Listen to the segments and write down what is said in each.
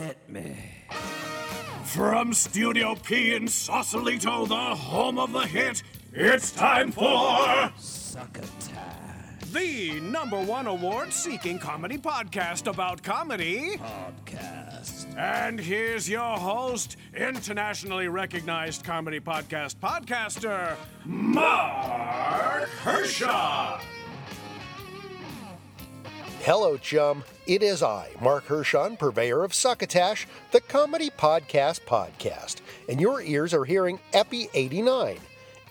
Hit me. From Studio P in Sausalito, the home of the hit, it's time for Succotash the number one award seeking comedy podcast about comedy. Podcast. And here's your host, internationally recognized comedy podcast podcaster, Marc Hershon. Hello, chum. It is I, Marc Hershon, purveyor of Succotash, the comedy podcast podcast, and your ears are hearing Epi 89.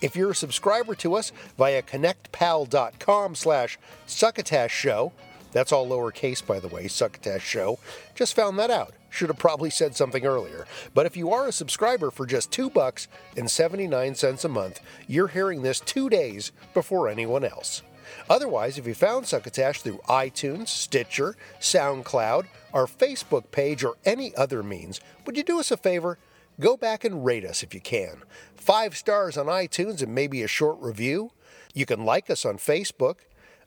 If you're a subscriber to us via connectpal.com slash succotash show, that's all lowercase, by the way, succotash show, just found that out. Should have probably said something earlier. But if you are a subscriber for just two bucks and 79 cents a month, you're hearing this two days before anyone else. Otherwise, if you found Succotash through iTunes, Stitcher, SoundCloud, our Facebook page, or any other means, would you do us a favor? Go back and rate us if you can. Five stars on iTunes and maybe a short review. You can like us on Facebook.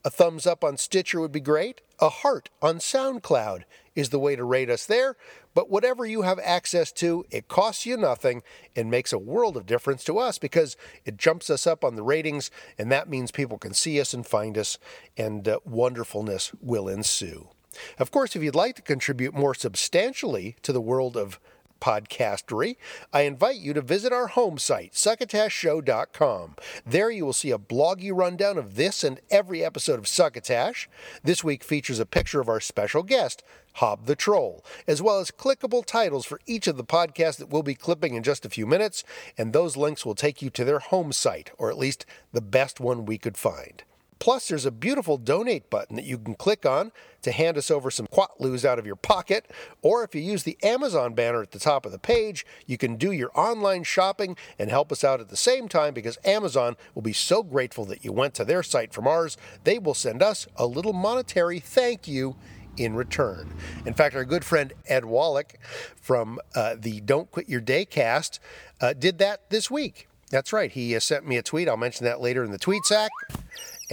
A thumbs up on Stitcher would be great. A heart on SoundCloud is the way to rate us there. But whatever you have access to, it costs you nothing and makes a world of difference to us because it jumps us up on the ratings, and that means people can see us and find us, and uh, wonderfulness will ensue. Of course, if you'd like to contribute more substantially to the world of podcastery, I invite you to visit our home site, succotashshow.com. There you will see a bloggy rundown of this and every episode of Succotash. This week features a picture of our special guest, Hob the Troll, as well as clickable titles for each of the podcasts that we'll be clipping in just a few minutes, and those links will take you to their home site, or at least the best one we could find. Plus, there's a beautiful donate button that you can click on to hand us over some quatloos out of your pocket. Or if you use the Amazon banner at the top of the page, you can do your online shopping and help us out at the same time because Amazon will be so grateful that you went to their site from ours. They will send us a little monetary thank you in return. In fact, our good friend Ed Wallach from uh, the Don't Quit Your Day cast uh, did that this week. That's right. He uh, sent me a tweet. I'll mention that later in the tweet sack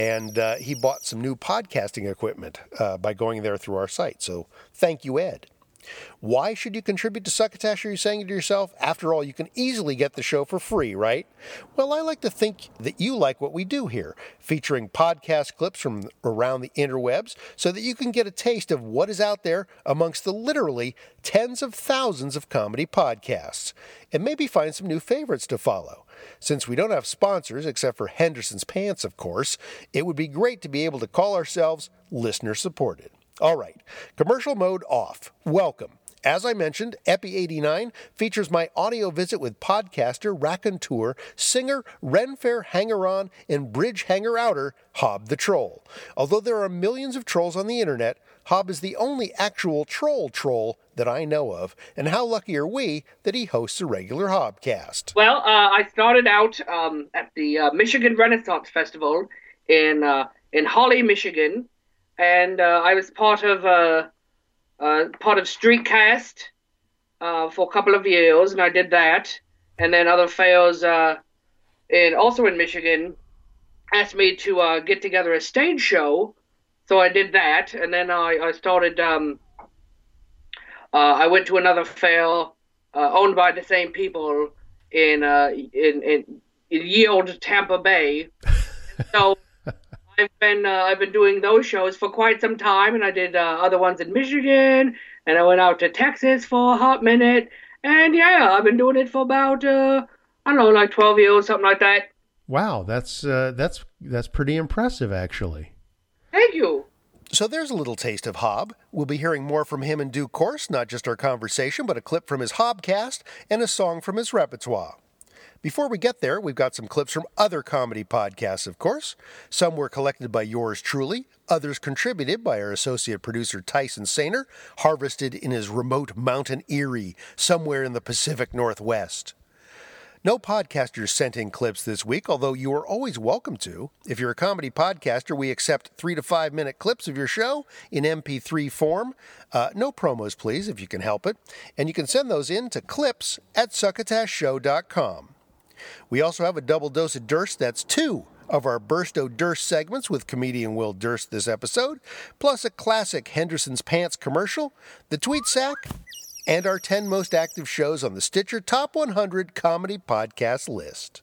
and uh, he bought some new podcasting equipment uh, by going there through our site. So thank you, Ed. Why should you contribute to Succotash? Are you saying to yourself? After all, you can easily get the show for free, right? Well, I like to think that you like what we do here, featuring podcast clips from around the interwebs, so that you can get a taste of what is out there amongst the literally tens of thousands of comedy podcasts, and maybe find some new favorites to follow. Since we don't have sponsors, except for Henderson's Pants, of course, it would be great to be able to call ourselves listener supported. All right, commercial mode off. Welcome. As I mentioned, Epi 89 features my audio visit with podcaster, raconteur, singer, Renfair hanger on, and bridge hanger outer, Hob the Troll. Although there are millions of trolls on the internet, Hob is the only actual troll troll that I know of, and how lucky are we that he hosts a regular Hobcast? Well, uh, I started out um, at the uh, Michigan Renaissance Festival in uh, in Holly, Michigan, and uh, I was part of uh, uh, part of Streetcast for a couple of years, and I did that, and then other fairs in also in Michigan asked me to get together a stage show, so I did that, and then I, I started. Um, I went to another fair owned by the same people in in in, in ye old Tampa Bay. so I've been uh, I've been doing those shows for quite some time, and I did uh, other ones in Michigan, and I went out to Texas for a hot minute, and yeah, I've been doing it for about uh, I don't know, like twelve years, something like that. Wow, that's uh, that's that's pretty impressive, actually. Thank you. So there's a little taste of Hob. We'll be hearing more from him in due course, not just our conversation, but a clip from his Hobcast and a song from his repertoire. Before we get there, we've got some clips from other comedy podcasts, of course. Some were collected by yours truly, others contributed by our associate producer Tyson Sainer, harvested in his remote mountain aerie, somewhere in the Pacific Northwest. No podcasters sent in clips this week, although you are always welcome to. If you're a comedy podcaster, we accept three to five minute clips of your show in MP3 form. Uh, no promos, please, if you can help it. And you can send those in to clips at succotashshow.com. We also have a double dose of Durst. That's two of our Burst O Durst segments with comedian Will Durst this episode, plus a classic Henderson's Pants commercial, the tweet sack, and our 10 most active shows on the Stitcher Top 100 Comedy Podcast list.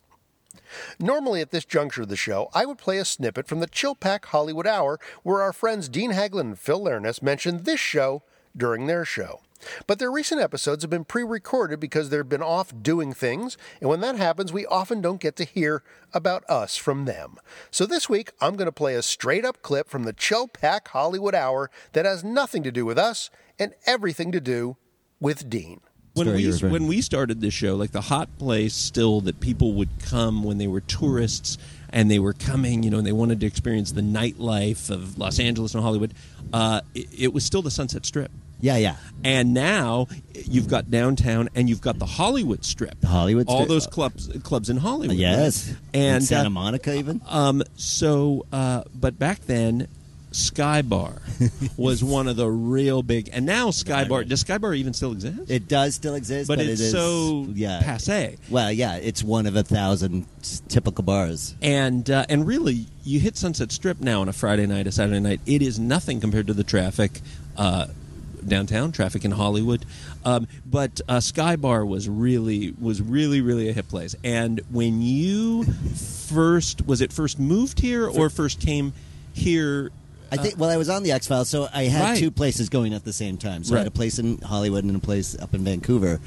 Normally, at this juncture of the show, I would play a snippet from the Chill Pak Hollywood Hour where our friends Dean Haglund and Phil Leirness mentioned this show during their show. But their recent episodes have been pre recorded because they've been off doing things, and when that happens, we often don't get to hear about us from them. So this week, I'm going to play a straight up clip from the Chill Pak Hollywood Hour that has nothing to do with us and everything to do with Dean. when we you were referring- when we started this show, like the hot place still that people would come when they were tourists and they were coming, you know, and they wanted to experience the nightlife of Los Angeles and Hollywood. Uh, it, it was still the Sunset Strip, Yeah, yeah. and now you've got downtown and you've got the Hollywood Strip, The Hollywood all Strip. those clubs clubs in Hollywood, Yes. right? In and Santa uh, Monica, even. um, so, uh, but back then, Sky Bar was one of the real big, and now Sky Bar. Does Sky Bar even still exist? It does still exist, but, but, it's it is so yeah. passe. Well, yeah, it's one of a thousand typical bars. And uh, and really, you hit Sunset Strip now on a Friday night, a Saturday night. It is nothing compared to the traffic. Uh, downtown traffic in Hollywood, um, but uh, Sky Bar was really was really really a hip place. And when you first was it first moved here or first came here? I think. Well, I was on the X Files, so I had Right. two places going at the same time. So I had a place in Hollywood and a place up in Vancouver,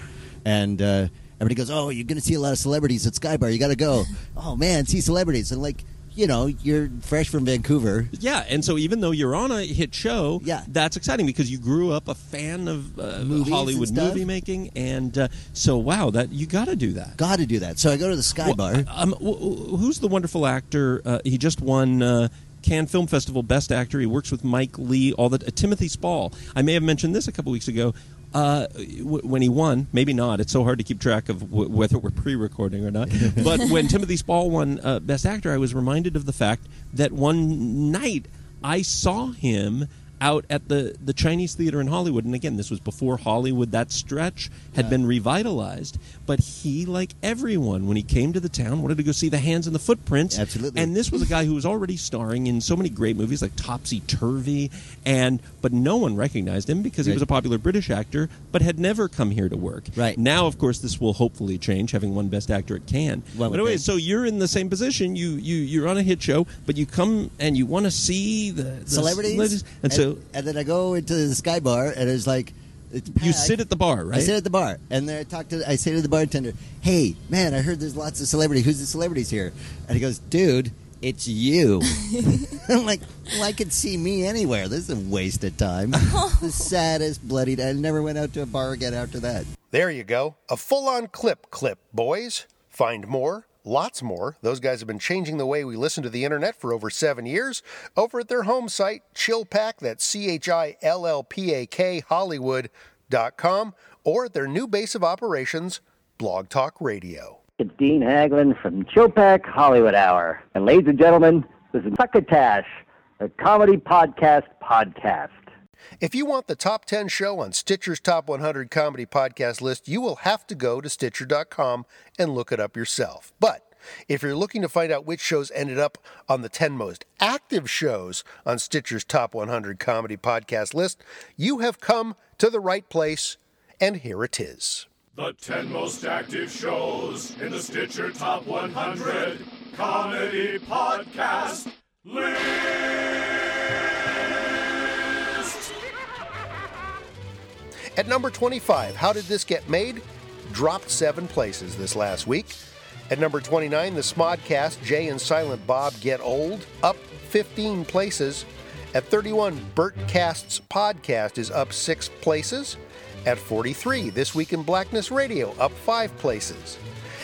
and uh, everybody goes, "Oh, you're going to see a lot of celebrities at Sky Bar. You got to go." oh man, see celebrities, and like you know, you're fresh from Vancouver. Yeah, and so even though you're on a hit show, Yeah. that's exciting because you grew up a fan of uh, Hollywood movie making, and uh, so wow, that you got to do that. Got to do that. So I go to the Sky Well, Bar. Um, w- w- who's the wonderful actor? Uh, he just won uh, Cannes Film Festival Best Actor. He works with Mike Leigh. All the Uh, Timothy Spall. I may have mentioned this a couple weeks ago. Uh, w- when he won, maybe not. It's so hard to keep track of w- whether we're pre-recording or not. but when Timothy Spall won uh, Best Actor, I was reminded of the fact that one night I saw him out at the, the Chinese Theater in Hollywood. And again, this was before Hollywood, that stretch had been revitalized. But he, like everyone, when he came to the town, wanted to go see the hands and the footprints. Absolutely. And this was a guy who was already starring in so many great movies like Topsy Turvy. And but no one recognized him because he was a popular British actor, but had never come here to work. Right. Now, of course, this will hopefully change, having won Best Actor at Cannes. Well, but anyway, so you're in the same position. You you you're on a hit show, but you come and you want to see the, the celebrities, and so and then I go into the Sky Bar, and it's like it's you packed. sit at the bar, right? I sit at the bar, and then I talk to. I say to the bartender, "Hey, man, I heard there's lots of celebrity. Who's the celebrities here?" And he goes, "Dude, it's you." I'm like, "Well, I could see me anywhere. This is a waste of time. the saddest, bloodied. I never went out to a bar again after that." There you go. A full on clip clip, boys. Find more, lots more. Those guys have been changing the way we listen to the internet for over seven years over at their home site, Chillpak, that's C H I L L P A K Hollywood.com, or at their new base of operations, Blog Talk Radio. It's Dean Haglund from Chillpak Hollywood Hour. And ladies and gentlemen, this is Succotash, a comedy podcast podcast. If you want the top 10 show on Stitcher's Top 100 Comedy Podcast list, you will have to go to Stitcher.com and look it up yourself. But if you're looking to find out which shows ended up on the 10 most active shows on Stitcher's Top 100 Comedy Podcast list, you have come to the right place, and here it is. The 10 most active shows in the Stitcher Top 100 Comedy Podcast List. At number 25, How Did This Get Made? Dropped seven places this last week. At number 29, the Smodcast, Jay and Silent Bob Get Old, up 15 places. At 31, Bert Cast's podcast is up six places. At 43, This Week in Blackness Radio, up five places.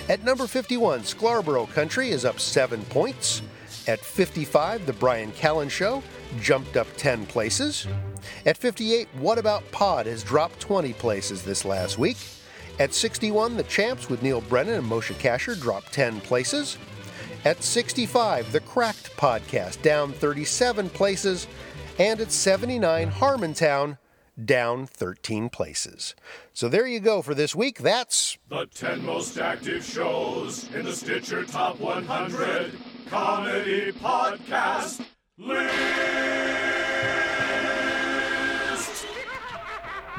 At number 51, Scarborough Country is up seven points. At 55, The Brian Callen Show jumped up 10 places. At 58, What About Pod has dropped 20 places this last week. At 61, The Champs with Neal Brennan and Moshe Kasher dropped 10 places. At 65, The Cracked Podcast down 37 places. And at 79, Harmontown down 13 places. So there you go for this week. That's The 10 most active shows in the Stitcher Top 100 Comedy Podcast List.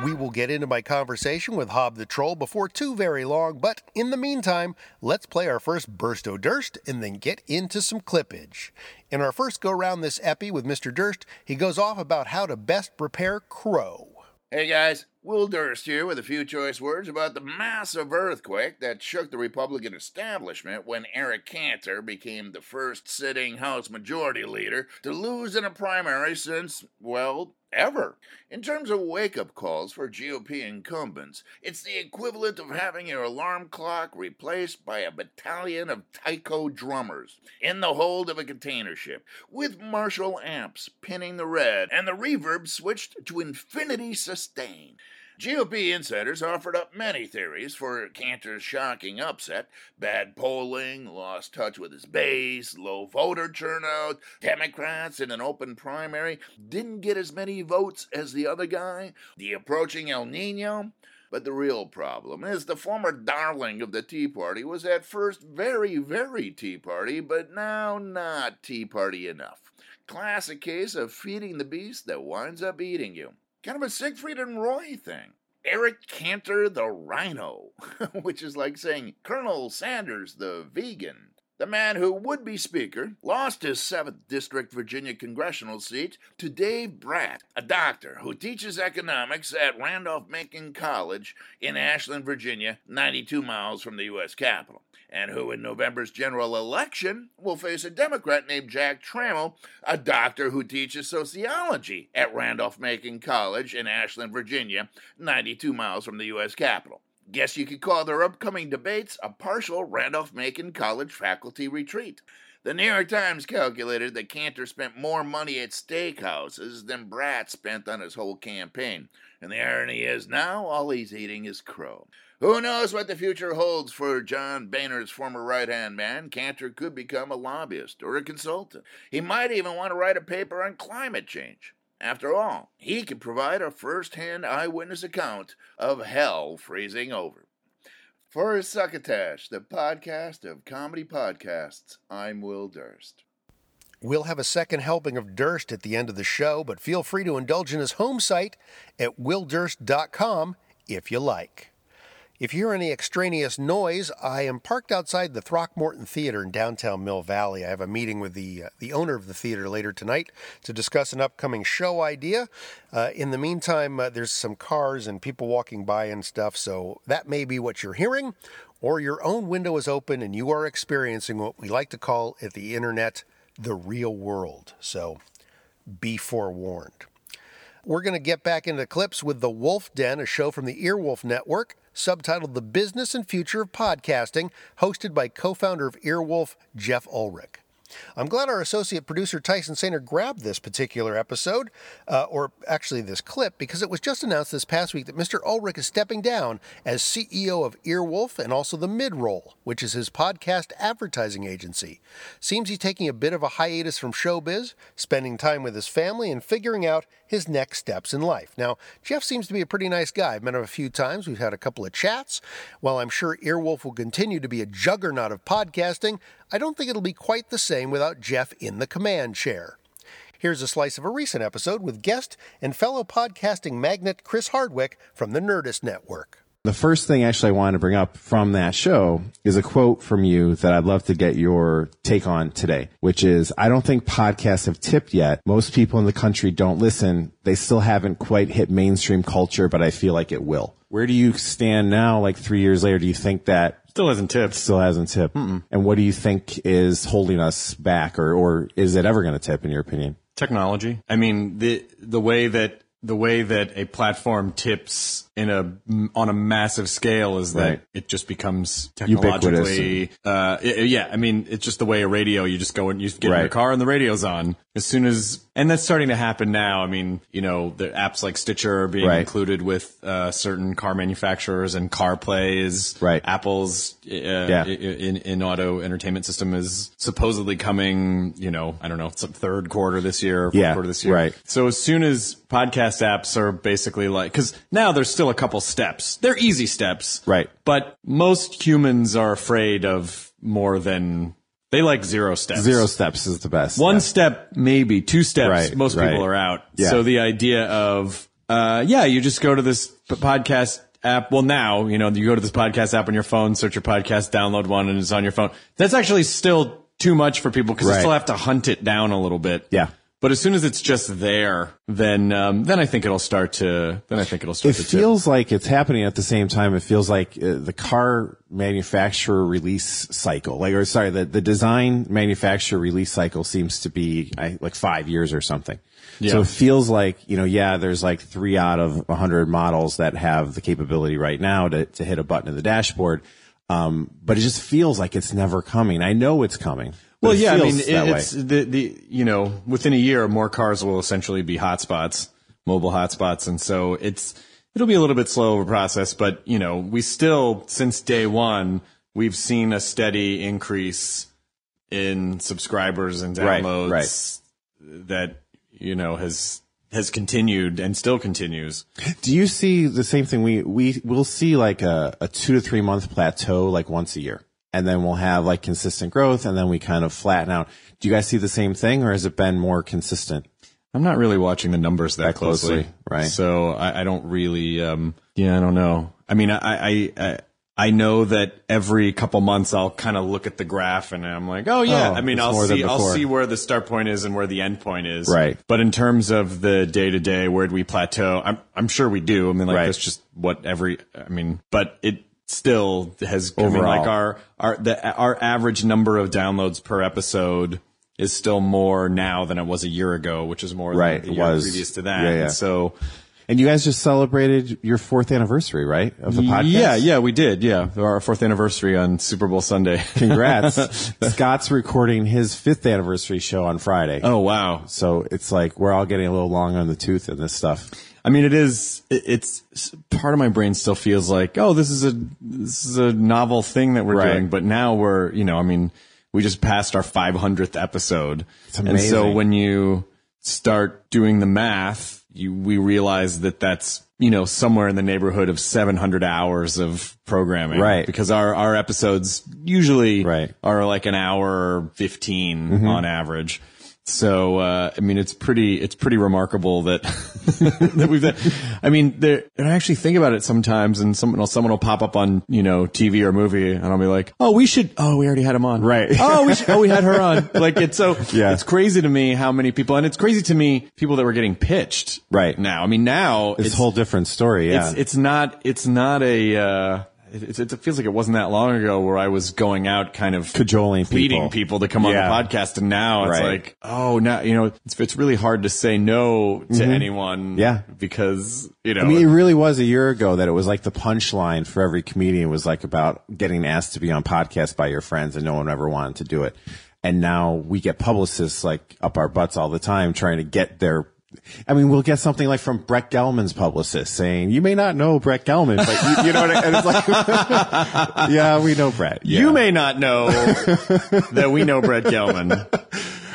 We will get into my conversation with Hob the Troll before too very long, but in the meantime, let's play our first Burst O Durst and then get into some clippage. In our first go round this epi with Mr. Durst, he goes off about how to best prepare crow. Hey guys, Will Durst here with a few choice words about the massive earthquake that shook the Republican establishment when Eric Cantor became the first sitting House Majority Leader to lose in a primary since, well, ever. In terms of wake up calls for GOP incumbents, it's the equivalent of having your alarm clock replaced by a battalion of taiko drummers in the hold of a container ship, with Marshall amps pinning the red and the reverb switched to infinity sustain. GOP insiders offered up many theories for Cantor's shocking upset bad polling, lost touch with his base, low voter turnout, Democrats in an open primary didn't get as many votes as the other guy, the approaching El Nino. But the real problem is the former darling of the Tea Party was at first very, very Tea Party, but now not Tea Party enough. Classic case of feeding the beast that winds up eating you. Kind of a Siegfried and Roy thing. Eric Cantor the Rhino, which is like saying Colonel Sanders the Vegan. The man who would be Speaker lost his 7th District Virginia congressional seat to Dave Brat, a doctor who teaches economics at Randolph Macon College in Ashland, Virginia, 92 miles from the U.S. Capitol, and who in November's general election will face a Democrat named Jack Trammell, a doctor who teaches sociology at Randolph Macon College in Ashland, Virginia, 92 miles from the U.S. Capitol. Guess you could call their upcoming debates a partial Randolph Macon College faculty retreat. The New York Times calculated that Cantor spent more money at steakhouses than Brat spent on his whole campaign. And the irony is now all he's eating is crow. Who knows what the future holds for John Boehner's former right hand man? Cantor could become a lobbyist or a consultant. He might even want to write a paper on climate change. After all, he could provide a first hand eyewitness account of hell freezing over. For Succotash, the podcast of comedy podcasts, I'm Will Durst. We'll have a second helping of Durst at the end of the show, but feel free to indulge in his home site at willdurst.com if you like. If you hear any extraneous noise, I am parked outside the Throckmorton Theater in downtown Mill Valley. I have a meeting with the uh, the owner of the theater later tonight to discuss an upcoming show idea. Uh, in the meantime, uh, there's some cars and people walking by and stuff, so that may be what you're hearing, or your own window is open and you are experiencing what we like to call at the internet the real world. So be forewarned. We're going to get back into clips with The Wolf Den, a show from the Earwolf Network, subtitled The Business and Future of Podcasting, hosted by co founder of Earwolf, Jeff Ulrich. I'm glad our associate producer Tyson Sainer grabbed this particular episode, uh, or actually this clip, because it was just announced this past week that Mr. Ulrich is stepping down as CEO of Earwolf and also the Midroll, which is his podcast advertising agency. Seems he's taking a bit of a hiatus from showbiz, spending time with his family, and figuring out his next steps in life. Now, Jeff seems to be a pretty nice guy. I've met him a few times. We've had a couple of chats. While I'm sure Earwolf will continue to be a juggernaut of podcasting, I don't think it'll be quite the same without Jeff in the command chair. Here's a slice of a recent episode with guest and fellow podcasting magnate Chris Hardwick from the Nerdist Network. The first thing actually I wanted to bring up from that show is a quote from you that I'd love to get your take on today, which is, I don't think podcasts have tipped yet. Most people in the country don't listen. They still haven't quite hit mainstream culture, but I feel like it will. Where do you stand now, like three years later? Do you think that Still hasn't tipped. still hasn't tipped? And what do you think is holding us back or, or is it ever going to tip in your opinion? Technology. I mean, the the way that the way that a platform tips in a on a massive scale is that Right. it just becomes technologically. Uh, yeah, I mean, it's just the way a radio. You just go and you get in your car and the radio's on as soon as, and that's starting to happen now. I mean, you know, the apps like Stitcher are being Right. included with uh, certain car manufacturers, and CarPlay is Right. Apple's uh, Yeah. in in auto entertainment system is supposedly coming. You know, I don't know, some third quarter this year, fourth Yeah, quarter this year. right. So as soon as podcast apps are basically like, because now there's still a couple steps. They're easy steps, Right. But most humans are afraid of more than they like zero steps. Zero steps is the best. One step, maybe two steps. Right, most right. people are out. Yeah. So the idea of uh, yeah, you just go to this p- podcast app. Well, now, you know, you go to this podcast app on your phone, search your podcast, download one, and it's on your phone. That's actually still too much for people because you Right. still have to hunt it down a little bit. Yeah. But as soon as it's just there, then um, then I think it'll start to then I think it'll It start to tip. feels like it's happening at the same time. It feels like uh, the car manufacturer release cycle, like, or sorry, the, the design manufacturer release cycle seems to be I, like five years or something. Yeah. So it feels like, you know, yeah, there's like three out of a hundred models that have the capability right now to, to hit a button in the dashboard. Um, but it just feels like it's never coming. I know it's coming. Well, yeah, I mean, it, it's the the you know within a year, more cars will essentially be hotspots, mobile hotspots, and so it's it'll be a little bit slow of a process, but you know we still since day one we've seen a steady increase in subscribers and Right, downloads right. that you know has has continued and still continues. Do you see the same thing? We we will see like a, a two to three month plateau like once a year, and then we'll have like consistent growth, and then we kind of flatten out. Do you guys see the same thing, or has it been more consistent? I'm not really watching the numbers that, That closely, closely, right. So I, I don't really, um, yeah, I don't know. I mean, I, I, I, I know that every couple months I'll kind of look at the graph and I'm like, oh yeah. Oh, I mean, I'll see, I'll see where the start point is and where the end point is. Right. But in terms of the day to day, where do we plateau? I'm, I'm sure we do. I mean, like Right. that's just what every, I mean, but it still has, I mean, like our, our, the, our average number of downloads per episode is still more now than it was a year ago, which is more Right, than the it year was. previous to that. Yeah, yeah. And so, And you guys just celebrated your fourth anniversary, right, of the podcast? yeah, yeah, we did. Yeah, our fourth anniversary on Super Bowl Sunday. Congrats! Scott's recording his fifth anniversary show on Friday. oh wow. So it's like we're all getting a little long on the tooth in this stuff. I mean, it is. it- It's part of my brain still feels like, oh, this is a this is a novel thing that we're Right. doing. But now we're, you know, I mean, we just passed our 500th episode, It's and so when you start doing the math, you we realize that that's you know somewhere in the neighborhood of 700 hours of programming, Right. Because our our episodes usually Right. are like an hour 15 mm-hmm. on average. So uh, I mean, it's pretty it's pretty remarkable that that we've. I mean, there. And I actually think about it sometimes, and someone will, someone will pop up on you know TV or movie, and I'll be like, oh, we should. Oh, we already had him on, Right. Oh, we should, oh, we had her on. Like it's so. Yeah. It's crazy to me how many people, and it's crazy to me people that were getting pitched Right. now. I mean, now It's, a whole different story. Yeah. it's it's not it's not a uh it, it, it feels like it wasn't that long ago where I was going out kind of Cajoling pleading people. people to come on the podcast and now it's Right. like oh now you know it's it's really hard to say no to anyone Mm-hmm. Yeah. because you know I mean, it really was a year ago that it was like the punchline for every comedian was like about getting asked to be on podcast by your friends and no one ever wanted to do it. And now we get publicists like up our butts all the time trying to get their, I mean, we'll get something like from Brett Gelman's publicist saying, you may not know Brett Gelman, but you, you know what I, and it's like, yeah, we know Brett. Yeah. you may not know that we know Brett Gelman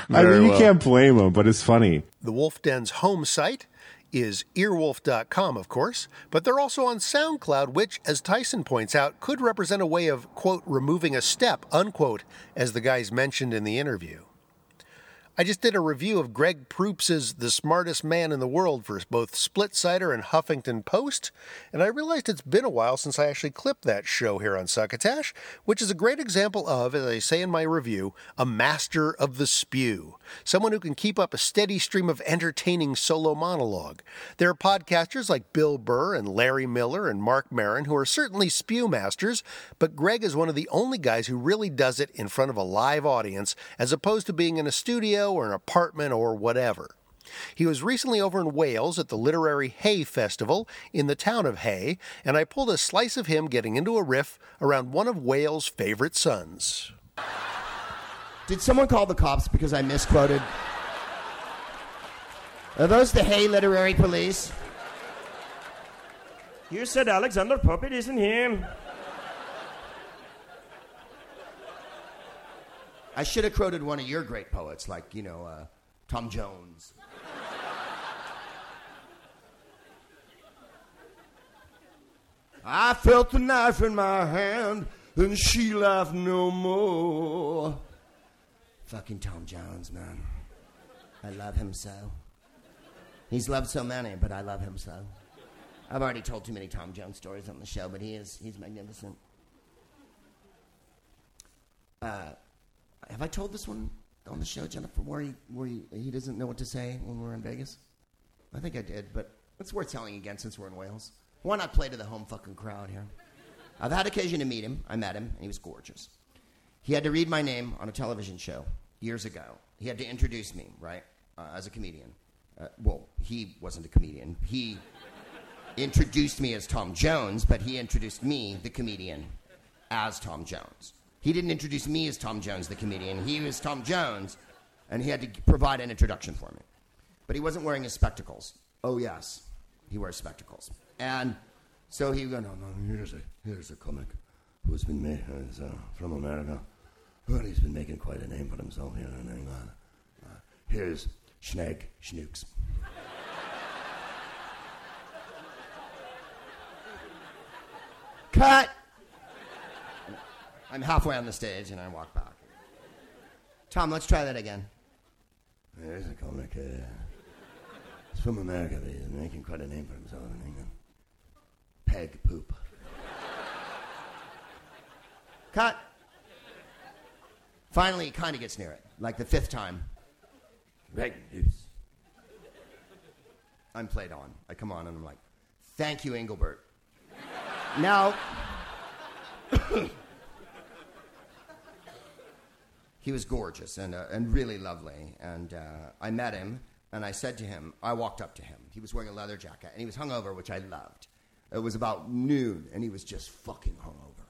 I mean, you well. can't blame him, but it's funny. The Wolf Den's home site is earwolf.com, of course, but they're also on SoundCloud, which, as Tyson points out, could represent a way of, quote, removing a step, unquote, as the guys mentioned in the interview. I just did a review of Greg Proops' The Smartest Man in the World for both Splitsider and Huffington Post, and I realized it's been a while since I actually clipped that show here on Succotash, which is a great example of, as I say in my review, a master of the spew. Someone who can keep up a steady stream of entertaining solo monologue. There are podcasters like Bill Burr and Larry Miller and Marc Maron who are certainly spew masters, but Greg is one of the only guys who really does it in front of a live audience as opposed to being in a studio or an apartment or whatever. He was recently over in Wales at the Literary Hay Festival in the town of Hay, and I pulled a slice of him getting into a riff around one of Wales' favorite sons. Did someone call the cops because I misquoted? Are those the Hay Literary Police? You said Alexander Pope, it isn't him. I should have quoted one of your great poets, like, you know, uh, Tom Jones. I felt the knife in my hand, and she laughed no more. Fucking Tom Jones, man. I love him so. He's loved so many, but I love him so. I've already told too many Tom Jones stories on the show, but he is he's magnificent. Uh, have I told this one on the show, Jennifer, where he, where he, he doesn't know what to say when we're in Vegas? I think I did, but it's worth telling again since we're in Wales. Why not play to the home fucking crowd here? I've had occasion to meet him. I met him, and he was gorgeous. He had to read my name on a television show years ago. He had to introduce me, right, uh, as a comedian. Uh, well, he wasn't a comedian. He introduced me as Tom Jones, but he introduced me, the comedian, as Tom Jones. He didn't introduce me as Tom Jones, the comedian. He was Tom Jones, and he had to provide an introduction for me. But he wasn't wearing his spectacles. Oh, yes, he wears spectacles. And so he went, No, no, here's a, here's a comic who's been made, who's, uh, from America. Well, he's been making quite a name for himself here in England. Uh, here's Schneg Schnooks. Cut! I'm halfway on the stage and I walk back. Tom, let's try that again. There's a comic. Uh, he's from America, but he's making quite a name for himself in England. Peg poop. Cut. Finally, he kind of gets near it, like the fifth time. Peg news. I'm played on. I come on and I'm like, thank you, Engelbert. now, he was gorgeous and, uh, and really lovely. And uh, I met him and I said to him, I walked up to him. He was wearing a leather jacket and he was hungover, which I loved. It was about noon and he was just fucking hungover.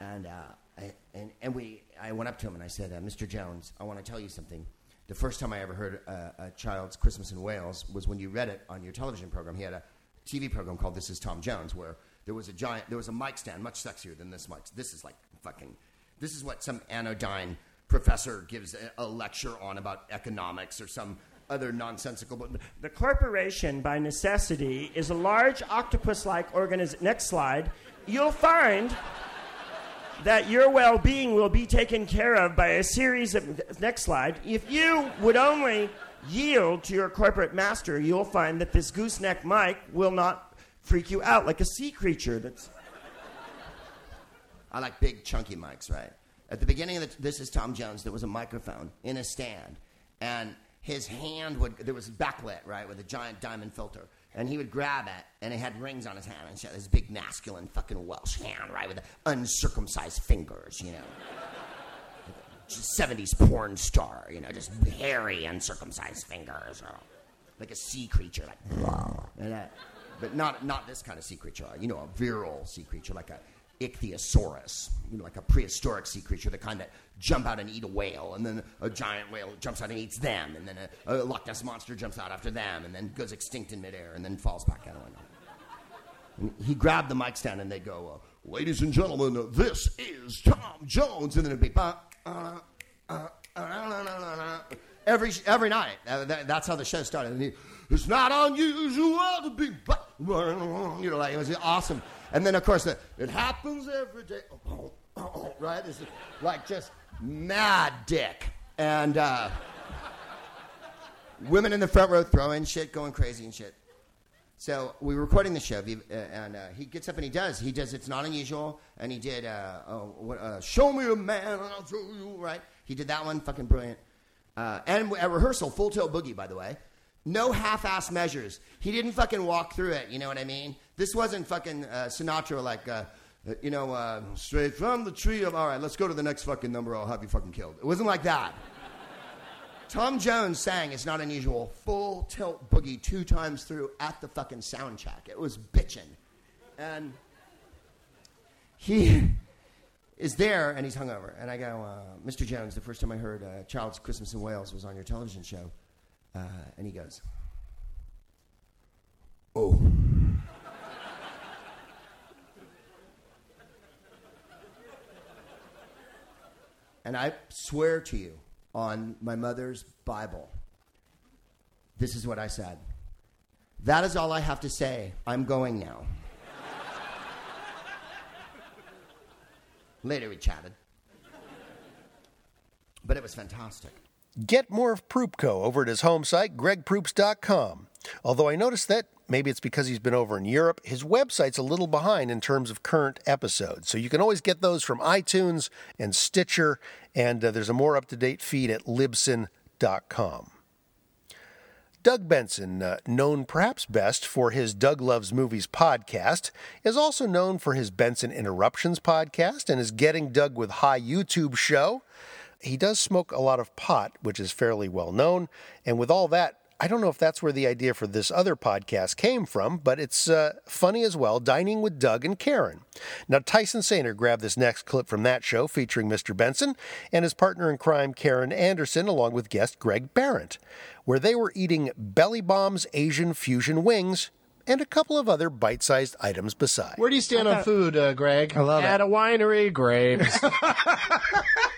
And, uh, I, and, and we, I went up to him and I said, uh, Mr. Jones, I want to tell you something. The first time I ever heard uh, a child's Christmas in Wales was when you read it on your television program. He had a TV program called This Is Tom Jones, where there was a giant, there was a mic stand, much sexier than this mic. This is like fucking, this is what some anodyne professor gives a, a lecture on about economics or some other nonsensical. But The corporation, by necessity, is a large octopus like organism. Next slide. You'll find that your well being will be taken care of by a series of. Next slide. If you would only yield to your corporate master, you'll find that this gooseneck mic will not freak you out like a sea creature that's. I like big, chunky mics, right? At the beginning of the, This Is Tom Jones, there was a microphone in a stand, and his hand would, there was backlit, right, with a giant diamond filter. And he would grab it, and it had rings on his hand, and he had this big, masculine, fucking Welsh hand, right, with uncircumcised fingers, you know. 70s porn star, you know, just hairy, uncircumcised fingers, or like a sea creature, like, and, uh, but not not this kind of sea creature, you know, a virile sea creature, like a ichthyosaurus, you know, like a prehistoric sea creature, the kind that jump out and eat a whale, and then a giant whale jumps out and eats them, and then a, a Loch Ness monster jumps out after them, and then goes extinct in midair, and then falls back out. And he grabbed the mic stand, and they go, uh, "Ladies and gentlemen, uh, this is Tom Jones," and then it'd be. Uh, uh, uh, uh, Every every night, Uh, that- that's how the show started. He, it's not unusual to be, you know, like it was awesome. And then of course, the, it happens every day. Oh, oh, oh, right? It's like just mad dick and uh, women in the front row throwing shit, going crazy and shit. So we were recording the show, uh, and uh, he gets up and he does. He does. It's not unusual, and he did. Uh, uh, Show me a man, and I'll show you. Right? He did that one. Fucking brilliant. Uh, and at rehearsal, Full Tail boogie, by the way. No half-ass measures. He didn't fucking walk through it. You know what I mean? This wasn't fucking uh, Sinatra like. Uh, uh, you know, uh, straight from the tree of. All right, let's go to the next fucking number. I'll have you fucking killed. It wasn't like that. Tom Jones sang It's Not Unusual, full tilt boogie two times through at the fucking sound check. It was bitching. And he is there and he's hungover. And I go, uh, Mr. Jones, the first time I heard uh, Child's Christmas in Wales was on your television show. Uh, and he goes, Oh. And I swear to you on my mother's Bible, this is what I said. That is all I have to say. I'm going now. Later we chatted. But it was fantastic. Get more of Proopco over at his home site, gregproops.com. Although I noticed that maybe it's because he's been over in Europe, his website's a little behind in terms of current episodes. So you can always get those from iTunes and Stitcher, and uh, there's a more up to date feed at libsyn.com. Doug Benson, uh, known perhaps best for his Doug Loves Movies podcast, is also known for his Benson Interruptions podcast and his Getting Doug with High YouTube show. He does smoke a lot of pot, which is fairly well known. And with all that, I don't know if that's where the idea for this other podcast came from, but it's uh, funny as well dining with Doug and Karen. Now, Tyson Sainer grabbed this next clip from that show featuring Mr. Benson and his partner in crime, Karen Anderson, along with guest Greg Barrett, where they were eating Belly Bomb's Asian fusion wings and a couple of other bite sized items besides. Where do you stand on food, uh, Greg? I love it. At a winery, grapes.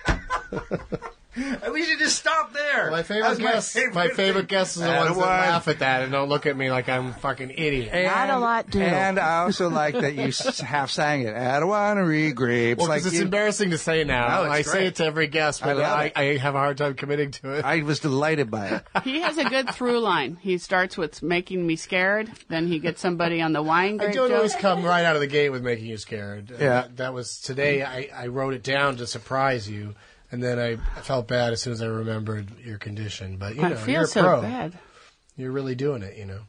we should just stop there. My favorite That's guest. My favorite guest is the Atta ones that one. laugh at that and don't look at me like I'm a fucking idiot. And, And I also like that you s- half sang it. At a winery, grapes. Well, 'cause like it's you- embarrassing to say now. No, it's I say great. it to every guest, but love I. I, have a hard time committing to it. I was delighted by it. He has a good through line. He starts with making me scared, then he gets somebody on the wine I grape don't joke. always come right out of the gate with making you scared. Yeah. that, that was today. I, I wrote it down to surprise you, and then I felt bad as soon as I remembered your condition. But you I know, feel you're a so pro. bad. You're really doing it. You know.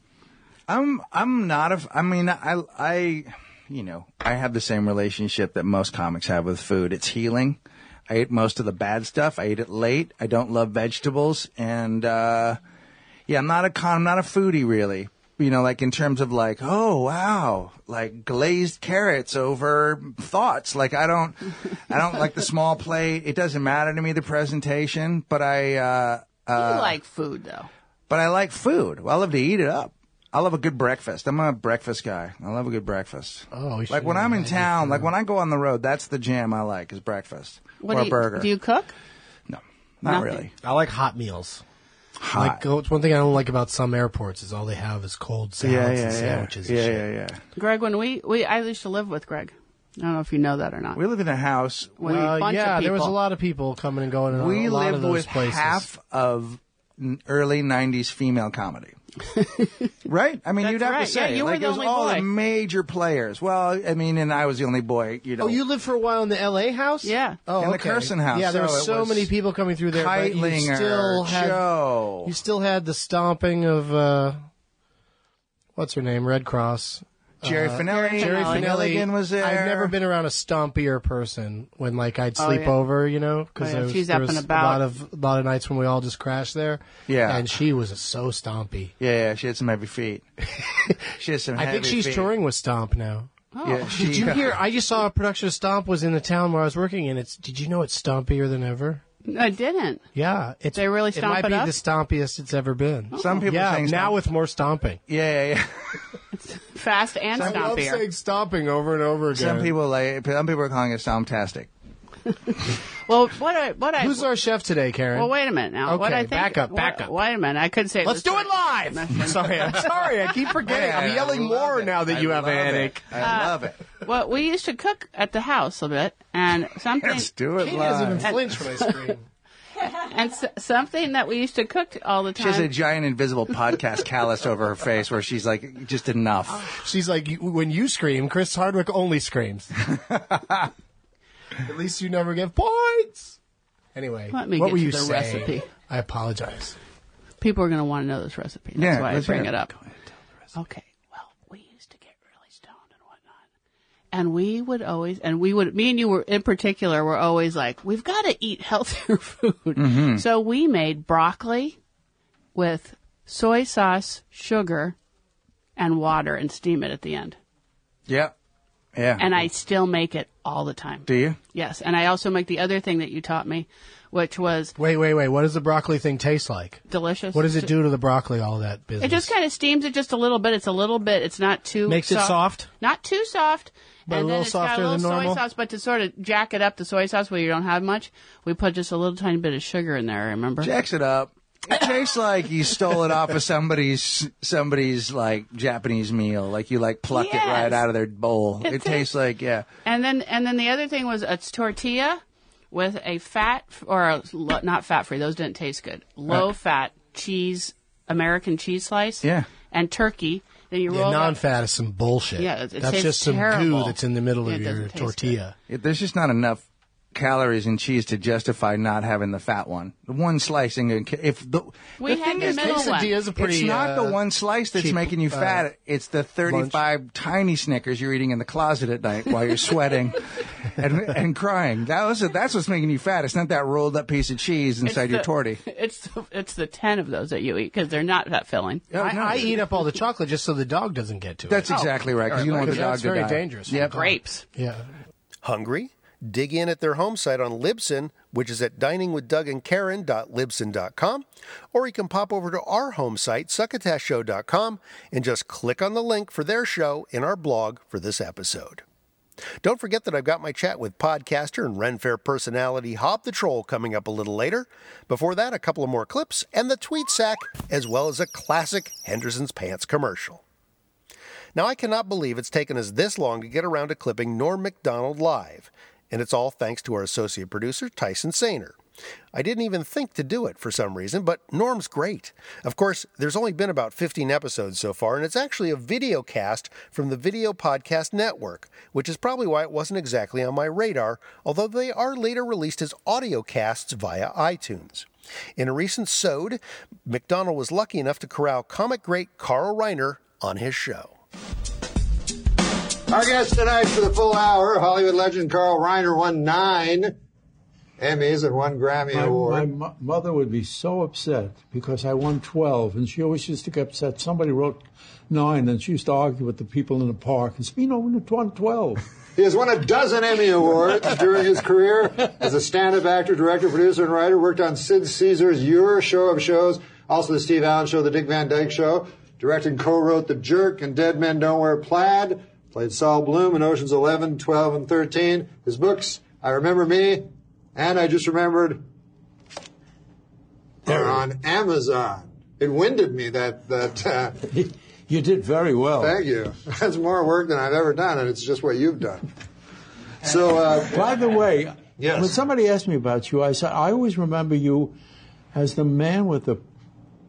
I'm I'm not a. I mean, I I you know I have the same relationship that most comics have with food. It's healing. I ate most of the bad stuff. I eat it late. I don't love vegetables, and uh, yeah, I'm not a con. I'm not a foodie really. You know, like in terms of like, oh wow, like glazed carrots over thoughts. Like I don't, I don't like the small plate. It doesn't matter to me the presentation, but I. Uh, uh, you like food though. but I like food. I love to eat it up. I love a good breakfast. I'm a breakfast guy. I love a good breakfast. Oh, we like when I'm in town, like when I go on the road, that's the jam I like is breakfast What or do a you, burger. Do you cook? No, not Nothing. really. I like hot meals. Hot. Like oh, it's one thing I don't like about some airports is all they have is cold salads yeah, yeah, and yeah, sandwiches. and yeah, shit. yeah, yeah. Greg, when we, we I used to live with Greg. I don't know if you know that or not. We live in a house. With a Uh, bunch yeah, of there was a lot of people coming and going. In we a lot live of those with places. half of early '90s female comedy. right? I mean, That's you'd have right. to say Yeah, you were like the it was only all boy. the major players. Well, I mean, and I was the only boy. You know, Oh, you lived for a while in the L.A. house? Yeah. Oh, In the okay. Kersen house. Yeah, there So were it so many people coming through there. but you still had Joe. you still had the stomping of uh, what's her name? Red Cross. Jerry Uh, Finelli. Jerry Finelli. Finelli was there. I've never been around a stompier person when like I'd Oh, sleep yeah. over, you know, because Oh, yeah. there was, She's there up was a lot of a lot of nights when we all just crashed there. Yeah. and she was so stompy. Yeah, yeah, she had some heavy feet. she had some. I think she's feet. touring with Stomp now. Yeah, she, Did you hear? I just saw a production of Stomp was in the town where I was working, and it's. Did you know it's stompier than ever? I didn't. Yeah, it's. They really stomp it stomp might it be up? the stompiest it's ever been. Oh. Some people yeah, saying now stomp- with more stomping. Yeah, yeah, yeah. Fast and I love stompier. saying stomping over and over again. Some people like. Some people are calling it stomptastic. Well, what I what I Who's our chef today, Karen? well, wait a minute now. what Okay, I think, back up, back what- up. Wait a minute. I could say. Let's do it live. sorry, I'm sorry. I keep forgetting. Yeah, I'm yelling I love more it. now that I you have a love it. I Uh, love it. Well, we used to cook at the house a bit, and something Let's do it Katie doesn't even flinch when I scream. and s- something that we used to cook all the time. She has a giant invisible podcast callus over her face where she's like, just enough. She's like, when you scream, Chris Hardwick only screams. At least you never give points. Anyway, Let me what get were you you the saying? recipe. I apologize. People are going to want to know this recipe. That's Yeah, why I let's bring hear it it. up. Okay. Well, we used to get really stoned and whatnot, and we would always, and we would, me and you were in particular, were always like, we've got to eat healthier food. Mm-hmm. So we made broccoli with soy sauce, sugar, and water, and steam it at the end. Yeah. Yeah. And I still make it all the time. Do you? Yes, and I also make the other thing that you taught me, which was Wait, wait, wait. What does the broccoli thing taste like? delicious. What does it do to the broccoli? All that business. It just kind of steams it just a little bit. It's a little bit. It's not too Makes it soft? Not too soft. But a and little then it's got softer a little than normal? soy sauce, but to sort of jack it up, the soy sauce where you don't have much, we put just a little tiny bit of sugar in there. I Remember? Jacks it up. It tastes like you stole it off of somebody's somebody's like Japanese meal. Like you like plucked it right out of their bowl. It It, tastes like yeah. And then and then the other thing was a tortilla with a fat or a, not fat free. Those didn't taste good. Low Right. fat cheese, American cheese slice. Yeah. And turkey. Then you Yeah, roll that- non-fat is some bullshit. Yeah, it- it that's tastes just some terrible. goo that's in the middle Yeah, of your tortilla. It- there's just not enough calories in cheese to justify not having the fat one. The one slicing, and if the We the thing the is, middle one. quesadilla's a pretty, it's not the uh, one slice that's cheap, making you uh, fat. It's the 35 tiny Snickers you're eating in the closet at night while you're sweating and, and crying. That was that's what's making you fat. It's not that rolled up piece of cheese It's inside your the- torty. It's the, it's the ten of those that you eat because they're not that filling. I, I eat up all the chocolate just so the dog doesn't get to it. That's exactly right, 'cause you don't want the dog to that's to very die. dangerous. Yep. Grapes. Yeah. Hungry? Dig in at their home site on Libsyn, which is at diningwithdugandkaren.libsyn.com, or you can pop over to our home site, succotashshow.com, and just click on the link for their show in our blog for this episode. Don't forget that I've got my chat with podcaster and Ren Fair personality Hob the Troll coming up a little later. Before that, a couple of more clips and the tweet sack, as well as a classic Henderson's Pants commercial. Now, I cannot believe it's taken us this long to get around to clipping Norm MacDonald live, and it's all thanks to our associate producer, Tyson Sainer. I didn't even think to do it for some reason, but Norm's great. Of course, there's only been about 15 episodes so far, and it's actually a video cast from the Video Podcast Network, which is probably why it wasn't exactly on my radar, although they are later released as audio casts via iTunes. In a recent sode, McDonald was lucky enough to corral comic great Carl Reiner on his show. Our guest tonight for the full hour, Hollywood legend Carl Reiner won nine Emmys and one Grammy My, Award. my mo- mother would be so upset because I won 12, and she always used to get upset. Somebody wrote nine, and she used to argue with the people in the park and say, you know, we won 12. He has won a dozen Emmy Awards during his career as a stand-up actor, director, producer, and writer. Worked on Sid Caesar's Your Show of Shows, also the Steve Allen Show, the Dick Van Dyke Show. Directed and co-wrote The Jerk and Dead Men Don't Wear Plaid. Played Saul Bloom in Ocean's 11, 12, and 13. His books, I Remember Me, and I Just Remembered, they're on Amazon. It winded me that that. Uh, you did very well. Thank you. That's more work than I've ever done, and it's just what you've done. So, uh, by the way, Yes. when somebody asked me about you, I said I always remember you as the man with the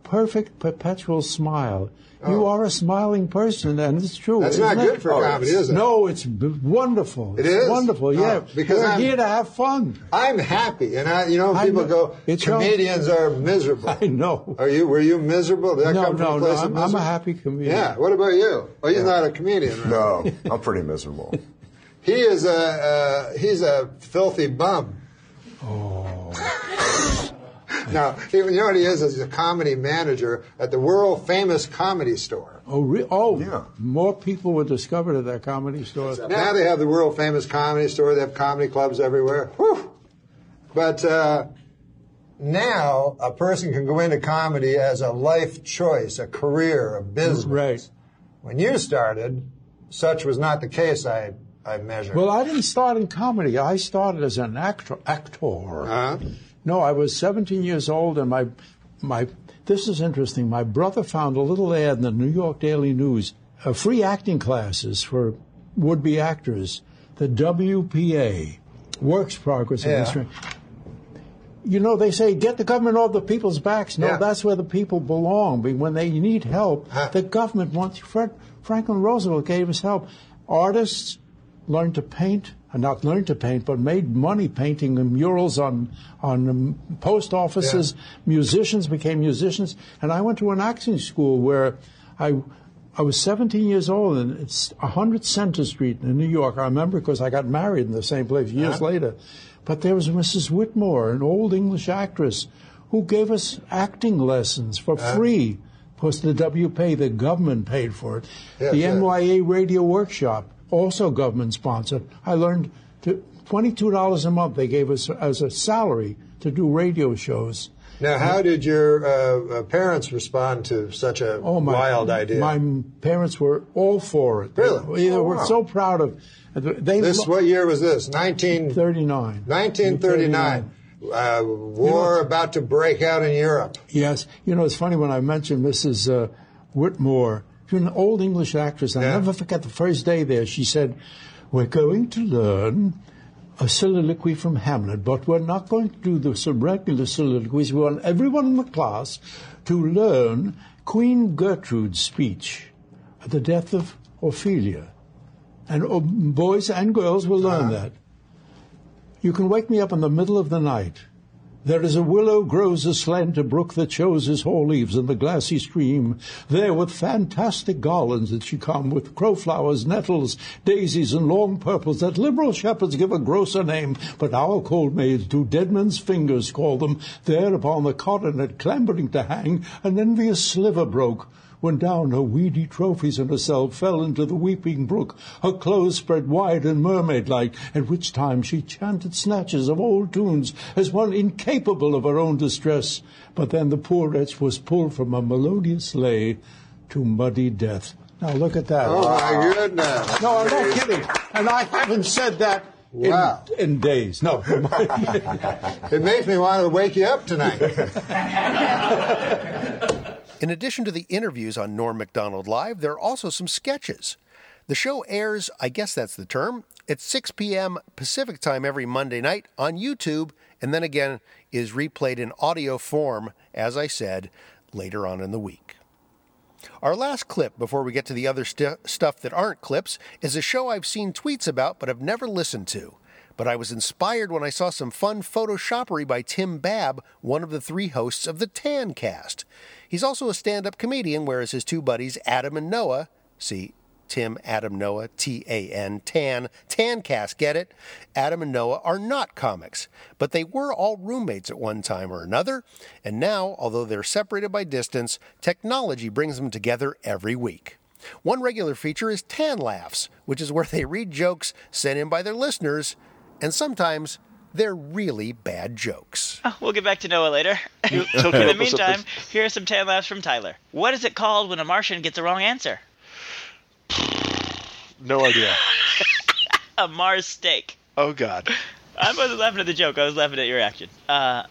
perfect perpetual smile. You are a smiling person, and it's true. Oh. That's isn't not it? good for comedy, is it? No, it's b- wonderful. It It's is? wonderful. Yeah, Oh, because we're I'm- here to have fun. I'm happy, and I, you know, I people go, It's your- comedians are miserable. I know. Are you? Were you miserable? Did that No, come from no, a no, place of I'm- I'm a happy comedian. Yeah. What about you? Well, he's not a comedian, right? No, I'm pretty miserable. He is a uh, he's a filthy bum. Oh. now, he- you know what he is? Is he's a comedy manager at the world famous comedy store. Oh, re- oh, more people were discovered at that comedy store. Now they have the world famous comedy store. They have comedy clubs everywhere. Whew. But uh, now a person can go into comedy as a life choice, a career, a business. Right. When you started, such was not the case. I I measured. Well, I didn't start in comedy. I started as an actor. Actor. Uh-huh. No, I was 17 years old, and my my. This is interesting. My brother found a little ad in the New York Daily News, uh, free acting classes for would-be actors. The WPA, Works Progress Yeah. Administration. You know, they say get the government off the people's backs. No, Yeah. that's where the people belong. But When they need help, the government wants. Fred, Franklin Roosevelt gave us help. Artists learned to paint, not learned to paint, but made money painting murals on on post offices. Musicians became musicians, and I went to an acting school where I. I was 17 years old, and it's 100 Center Street in New York. I remember because I got married in the same place years Uh-huh. later. But there was Mrs. Whitmore, an old English actress, who gave us acting lessons for Uh-huh. free. Because the WPA, the government paid for it. Yes, the yes. NYA Radio Workshop, also government sponsored. I learned to $22 a month they gave us as a salary to do radio shows. now, how did your uh, uh, parents respond to such a Oh, my, wild idea? My parents were all for it. Really? They, they Oh, were wow. so proud of. They this what year was this? 1939. 1939. Uh, war about to break out in Europe. Yes. You know, it's funny when I mentioned Mrs. Uh, Whitmore. She's an old English actress. I'll never forget the first day there. She said, We're going to learn a soliloquy from Hamlet, but we're not going to do the regular soliloquies. We want everyone in the class to learn Queen Gertrude's speech at the death of Ophelia. And uh, boys and girls will learn that. You can wake me up in the middle of the night. There is a willow grows aslant a brook that shows his hoar leaves in the glassy stream. There with fantastic garlands that she come, with crowflowers, nettles, daisies, and long purples that liberal shepherds give a grosser name, but our cold maids do dead men's fingers call them. There upon the coronet clambering to hang, an envious sliver broke when down her weedy trophies and herself fell into the weeping brook, her clothes spread wide and mermaid-like, at which time she chanted snatches of old tunes as one incapable of her own distress. But then the poor wretch was pulled from a melodious lay to muddy death. Now look at that. Oh, my goodness. No, I'm not kidding. And I haven't said that in, in days. No. It makes me want to wake you up tonight. In addition to the interviews on Norm MacDonald Live, there are also some sketches. The show airs, I guess that's the term, at 6 p.m. Pacific time every Monday night on YouTube, and then again is replayed in audio form, as I said, later on in the week. Our last clip before we get to the other stu- stuff that aren't clips is a show I've seen tweets about but have never listened to. But I was inspired when I saw some fun photoshoppery by Tim Babb, one of the three hosts of the Tan Cast. He's also a stand up comedian, whereas his two buddies, Adam and Noah, see, Tim, Adam, Noah, T A N, Tan, Tancast, get it? Adam and Noah are not comics, but they were all roommates at one time or another, and now, although they're separated by distance, technology brings them together every week. One regular feature is Tan Laughs, which is where they read jokes sent in by their listeners, and sometimes they're really bad jokes. Oh, we'll get back to Noah later. In the meantime, here are some tan laughs from Tyler. What is it called when a Martian gets the wrong answer? No idea. a Mars steak. Oh God. I wasn't laughing at the joke. I was laughing at your reaction. Uh,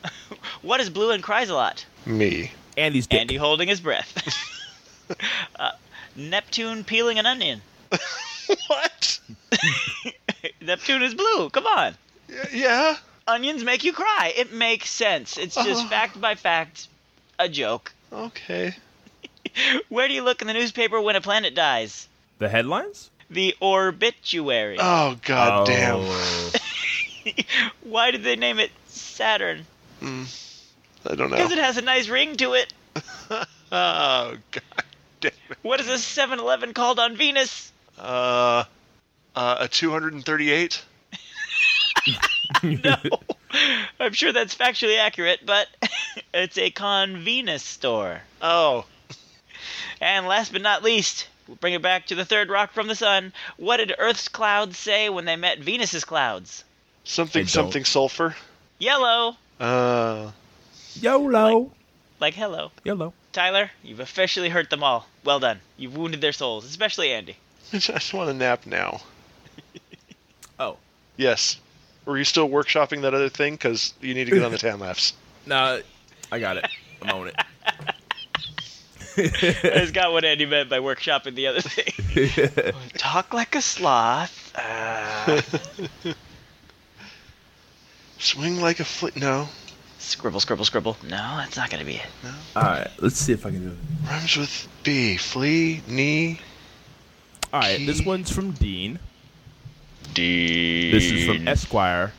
what is blue and cries a lot? Me. Andy's dick. Andy holding his breath. uh, Neptune peeling an onion. what? Neptune is blue. Come on. Yeah. Onions make you cry. It makes sense. It's just Oh. fact by fact a joke. Okay. Where do you look in the newspaper when a planet dies? The headlines? The obituary. Oh God damn. Oh. Why did they name it Saturn? Mm, I don't know. Because it has a nice ring to it. oh God damn it. What is a 7-Eleven called on Venus? Uh, uh, a 238. no. I'm sure that's factually accurate, but it's a convenus store. Oh. And last but not least, we'll bring it back to the third rock from the sun. What did Earth's clouds say when they met Venus's clouds? Something something sulfur. Yellow. Uh. YOLO. Like hello. YOLO. Tyler, you've officially hurt them all. Well done. You've wounded their souls, especially Andy. I just want to nap now. Oh. Yes. Were you still workshopping that other thing? Because you need to get on the tan laughs. No, I got it. I'm on it. I just got what Andy meant by workshopping the other thing. Talk like a sloth. Uh, Swing like a fl- No. scribble, scribble, scribble. No, that's not going to be it. No. All right, let's see if I can do it. Rhymes with B. Flea, knee. All right, this one's from Dean. Dean. This is from Esquire.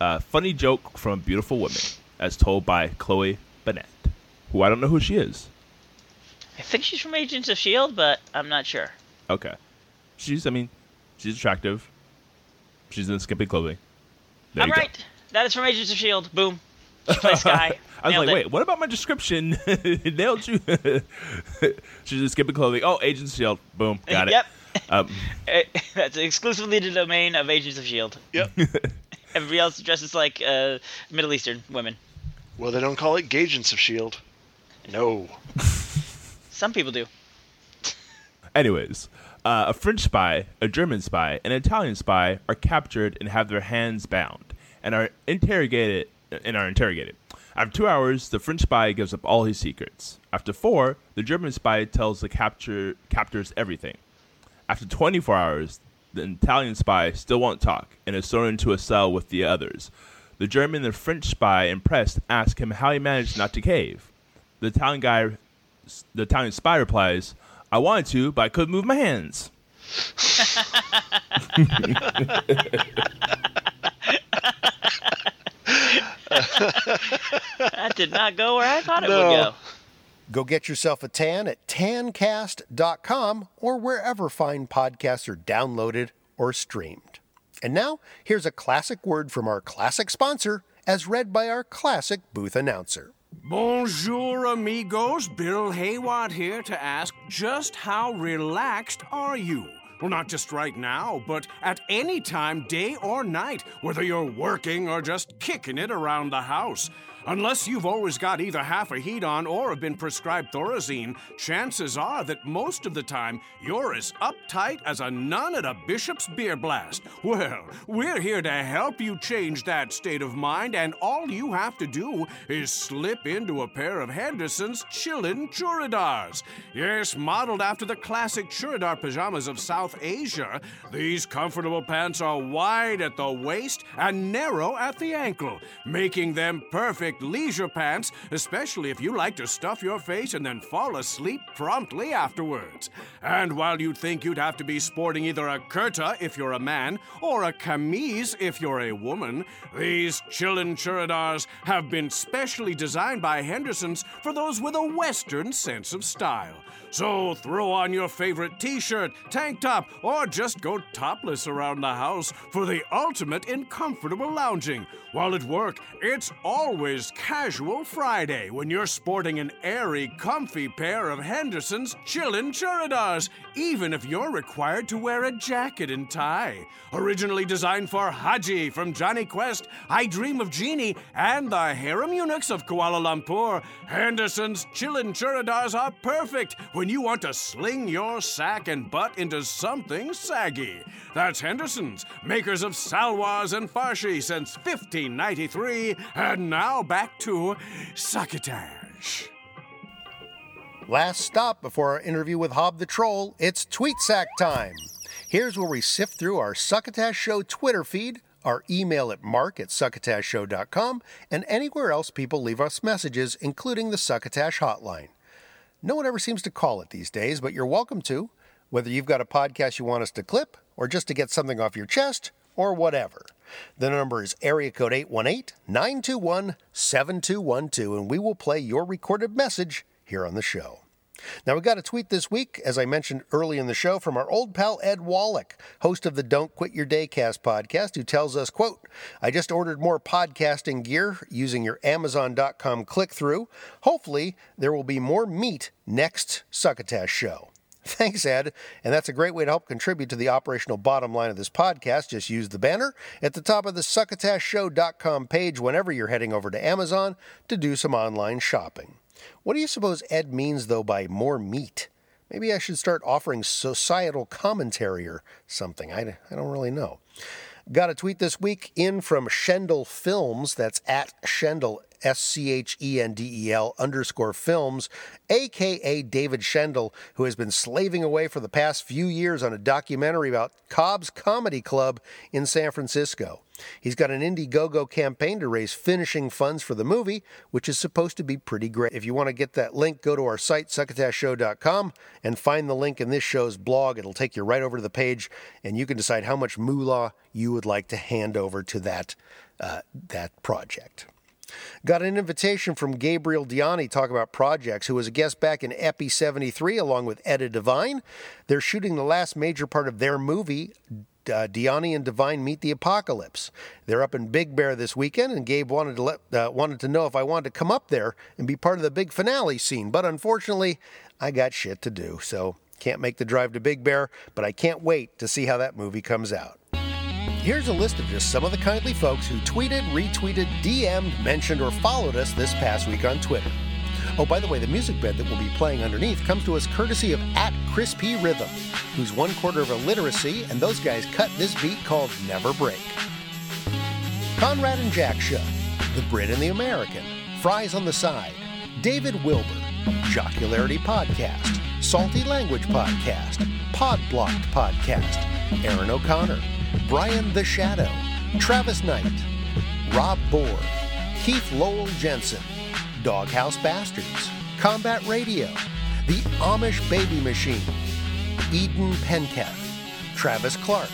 Uh, funny joke from a beautiful woman, as told by Chloe Bennet, who I don't know who she is. I think she's from Agents of S.H.I.E.L.D., but I'm not sure. Okay, she's I mean, she's attractive. She's in skimpy clothing. There I'm you go. right. That is from Agents of S.H.I.E.L.D. Boom. She plays Skye. I was Nailed like, it. wait, what about my description? Nailed you. She's in skimpy clothing. Oh, Agents of Shield. Boom, got it. Yep. Um, Eh, That's exclusively the domain of Agents of S.H.I.E.L.D. Yep. Everybody else dresses like uh, Middle Eastern women. Well, they don't call it Gagents of S.H.I.E.L.D. No. Some people do. Anyways, uh, a French spy, a German spy, and an Italian spy are captured and have their hands bound and are interrogated and are interrogated. After two hours, the French spy gives up all his secrets. After four, the German spy tells the capture captors everything. After 24 hours, The Italian spy still won't talk and is thrown into a cell with the others. The German and French spy, impressed, ask him how he managed not to cave. The Italian guy, the Italian spy replies, "I wanted to, but I couldn't move my hands." that did not go where I thought it would go. Go get yourself a tan at tancast.com or wherever fine podcasts are downloaded or streamed. And now, here's a classic word from our classic sponsor, as read by our classic booth announcer. Bonjour, amigos. Bill Haywatt here to ask just how relaxed are you? Well, not just right now, but at any time, day or night, whether you're working or just kicking it around the house. Unless you've always got either half a heat on or have been prescribed Thorazine, chances are that most of the time you're as uptight as a nun at a bishop's beer blast. Well, we're here to help you change that state of mind, and all you have to do is slip into a pair of Henderson's Chillin' Churidars. Yes, modeled after the classic Churidar pajamas of South Asia, these comfortable pants are wide at the waist and narrow at the ankle, making them perfect leisure pants, especially if you like to stuff your face and then fall asleep promptly afterwards. And while you'd think you'd have to be sporting either a kurta if you're a man or a camise if you're a woman, these chillin' churidars have been specially designed by Henderson's for those with a Western sense of style. So throw on your favorite t shirt, tank top, or just go topless around the house for the ultimate in comfortable lounging. While at work, it's always Casual Friday when you're sporting an airy, comfy pair of Henderson's Chillin' Churidars, even if you're required to wear a jacket and tie. Originally designed for Haji from Jonny Quest, I Dream of Jeannie, and the harem eunuchs of Kuala Lumpur, Henderson's Chillin' Churidars are perfect when you want to sling your sack and butt into something saggy. That's Henderson's, makers of salwars and farshi since 1593, and now back to Succotash. Last stop before our interview with Hob the Troll, it's Tweet Sack time. Here's where we sift through our Succotash Show Twitter feed, our email at mark at succotashshow.com, and anywhere else people leave us messages, including the Succotash hotline. No one ever seems to call it these days, but you're welcome to, whether you've got a podcast you want us to clip, or just to get something off your chest, or whatever. The number is area code 818 921 7212, and we will play your recorded message here on the show. Now, we got a tweet this week, as I mentioned early in the show, from our old pal Ed Wallach, host of the Don't Quit Your Daycast podcast, who tells us, quote, I just ordered more podcasting gear using your Amazon.com click through. Hopefully, there will be more meat next Succotash show. Thanks, Ed. And that's a great way to help contribute to the operational bottom line of this podcast. Just use the banner at the top of the succotashshow.com page whenever you're heading over to Amazon to do some online shopping. What do you suppose Ed means, though, by more meat? Maybe I should start offering societal commentary or something. I, I don't really know. Got a tweet this week in from Schendel Films. That's at Schendel, S C H E N D E L underscore films, aka David Schendel, who has been slaving away for the past few years on a documentary about Cobb's Comedy Club in San Francisco. He's got an Indiegogo campaign to raise finishing funds for the movie, which is supposed to be pretty great. If you want to get that link, go to our site, succotashshow.com, and find the link in this show's blog. It'll take you right over to the page, and you can decide how much moolah you would like to hand over to that, uh, that project. Got an invitation from Gabriel Diani talk about projects, who was a guest back in Epi 73 along with Etta Devine. They're shooting the last major part of their movie, uh, Diani and Devine Meet the Apocalypse. They're up in Big Bear this weekend, and Gabe wanted to let, uh, wanted to know if I wanted to come up there and be part of the big finale scene. But unfortunately, I got shit to do, so can't make the drive to Big Bear. But I can't wait to see how that movie comes out. Here's a list of just some of the kindly folks who tweeted, retweeted, DM'd, mentioned, or followed us this past week on Twitter. Oh, by the way, the music bed that we'll be playing underneath comes to us courtesy of at Crispy Rhythm, who's one quarter of illiteracy, and those guys cut this beat called Never Break. Conrad and Jack Show, The Brit and the American, Fries on the Side, David Wilbur, Jocularity Podcast, Salty Language Podcast, Podblocked Podcast, Aaron O'Connor, Brian the Shadow, Travis Knight, Rob Bohr, Keith Lowell Jensen, Doghouse Bastards, Combat Radio, The Amish Baby Machine, Eden Penketh, Travis Clark,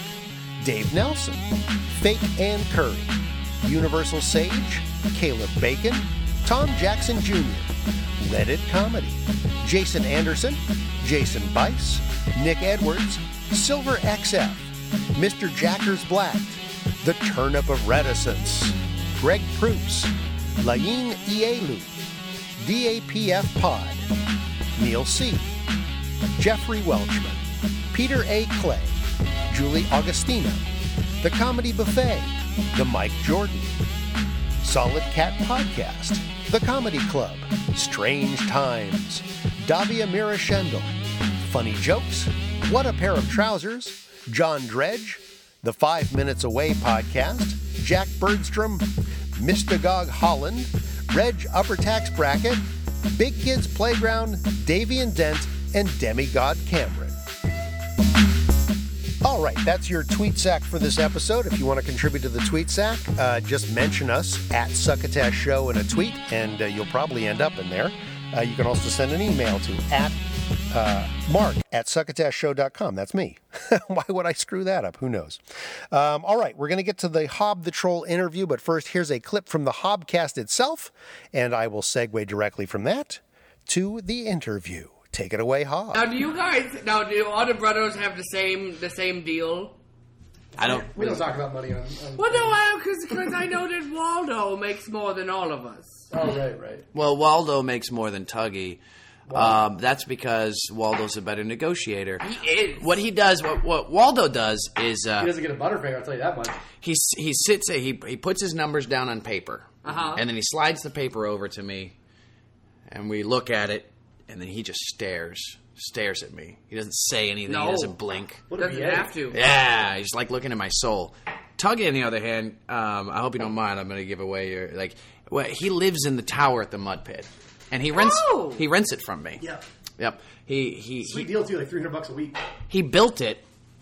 Dave Nelson, Fake Ann Curry, Universal Sage, Caleb Bacon, Tom Jackson Jr., Reddit Comedy, Jason Anderson, Jason Bice, Nick Edwards, Silver XF, Mr. Jackers Black, The Turnip of Reticence, Greg Proops, Laine Ielu, DAPF Pod, Neil C., Jeffrey Welchman, Peter A. Clay, Julie Augustino, The Comedy Buffet, The Mike Jordan, Solid Cat Podcast, The Comedy Club, Strange Times, Davia Mira Mirashendel, Funny Jokes, What a Pair of Trousers, John Dredge, The Five Minutes Away Podcast, Jack Bergstrom, Mystagog Holland, Reg Upper Tax Bracket, Big Kids Playground, Davian Dent, and Demigod Cameron. All right, that's your tweet sack for this episode. If you want to contribute to the tweet sack, uh, just mention us at Succotash Show in a tweet, and uh, you'll probably end up in there. Uh, you can also send an email to at uh, mark at succotashshow.com. That's me. Why would I screw that up? Who knows? Um, all right, we're going to get to the Hob the Troll interview, but first, here's a clip from the Hobcast itself, and I will segue directly from that to the interview. Take it away, Hob. Now, do you guys now do all the brothers have the same the same deal? I don't. We don't talk about money on. on Well, no, because I know that Waldo makes more than all of us. Oh, right, right. Well, Waldo makes more than Tuggy. Um, that's because Waldo's a better negotiator. He is. What he does, what, what Waldo does is uh, he doesn't get a butterfinger. I'll tell you that much. he he sits he he puts his numbers down on paper, Uh-huh. and then he slides the paper over to me, and we look at it, and then he just stares stares at me. He doesn't say anything. No. He doesn't blink. Doesn't have to. Yeah, he's like looking at my soul. Tuggy, on the other hand, um, I hope you don't mind. I'm going to give away your like. Well, he lives in the tower at the mud pit, and he rents Oh! he rents it from me. Yeah. Yep. He he Sweet he, deal too, like three hundred bucks a week. he built it,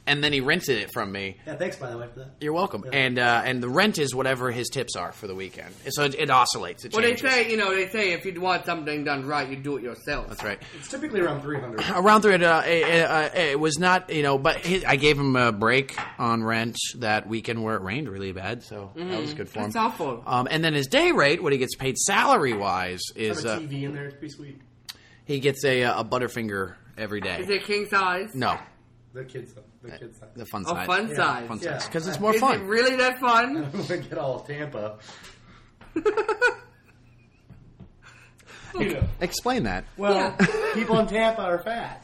and then he rented it from me. Yeah, thanks by the way for that. You're welcome. And uh, and the rent is whatever his tips are for the weekend. So it, it oscillates. It Well, they say you know they say if you want something done right, you do it yourself. That's right. It's typically around three hundred. Around there, uh, it, uh, it was not, you know, but his, I gave him a break on rent that weekend where it rained really bad, so that was good for him. That's awful. Um, and then his day rate, what he gets paid salary wise, is Have a uh, TV in there. It's pretty sweet. he gets a, uh, a Butterfinger every day. Is it king size? No, The kids, the kids. the fun Oh, size. fun size. Fun Yeah. size because it's more Is fun. it really that fun? I'm gonna get all of Tampa. you know. Explain that. Well, people in Tampa are fat.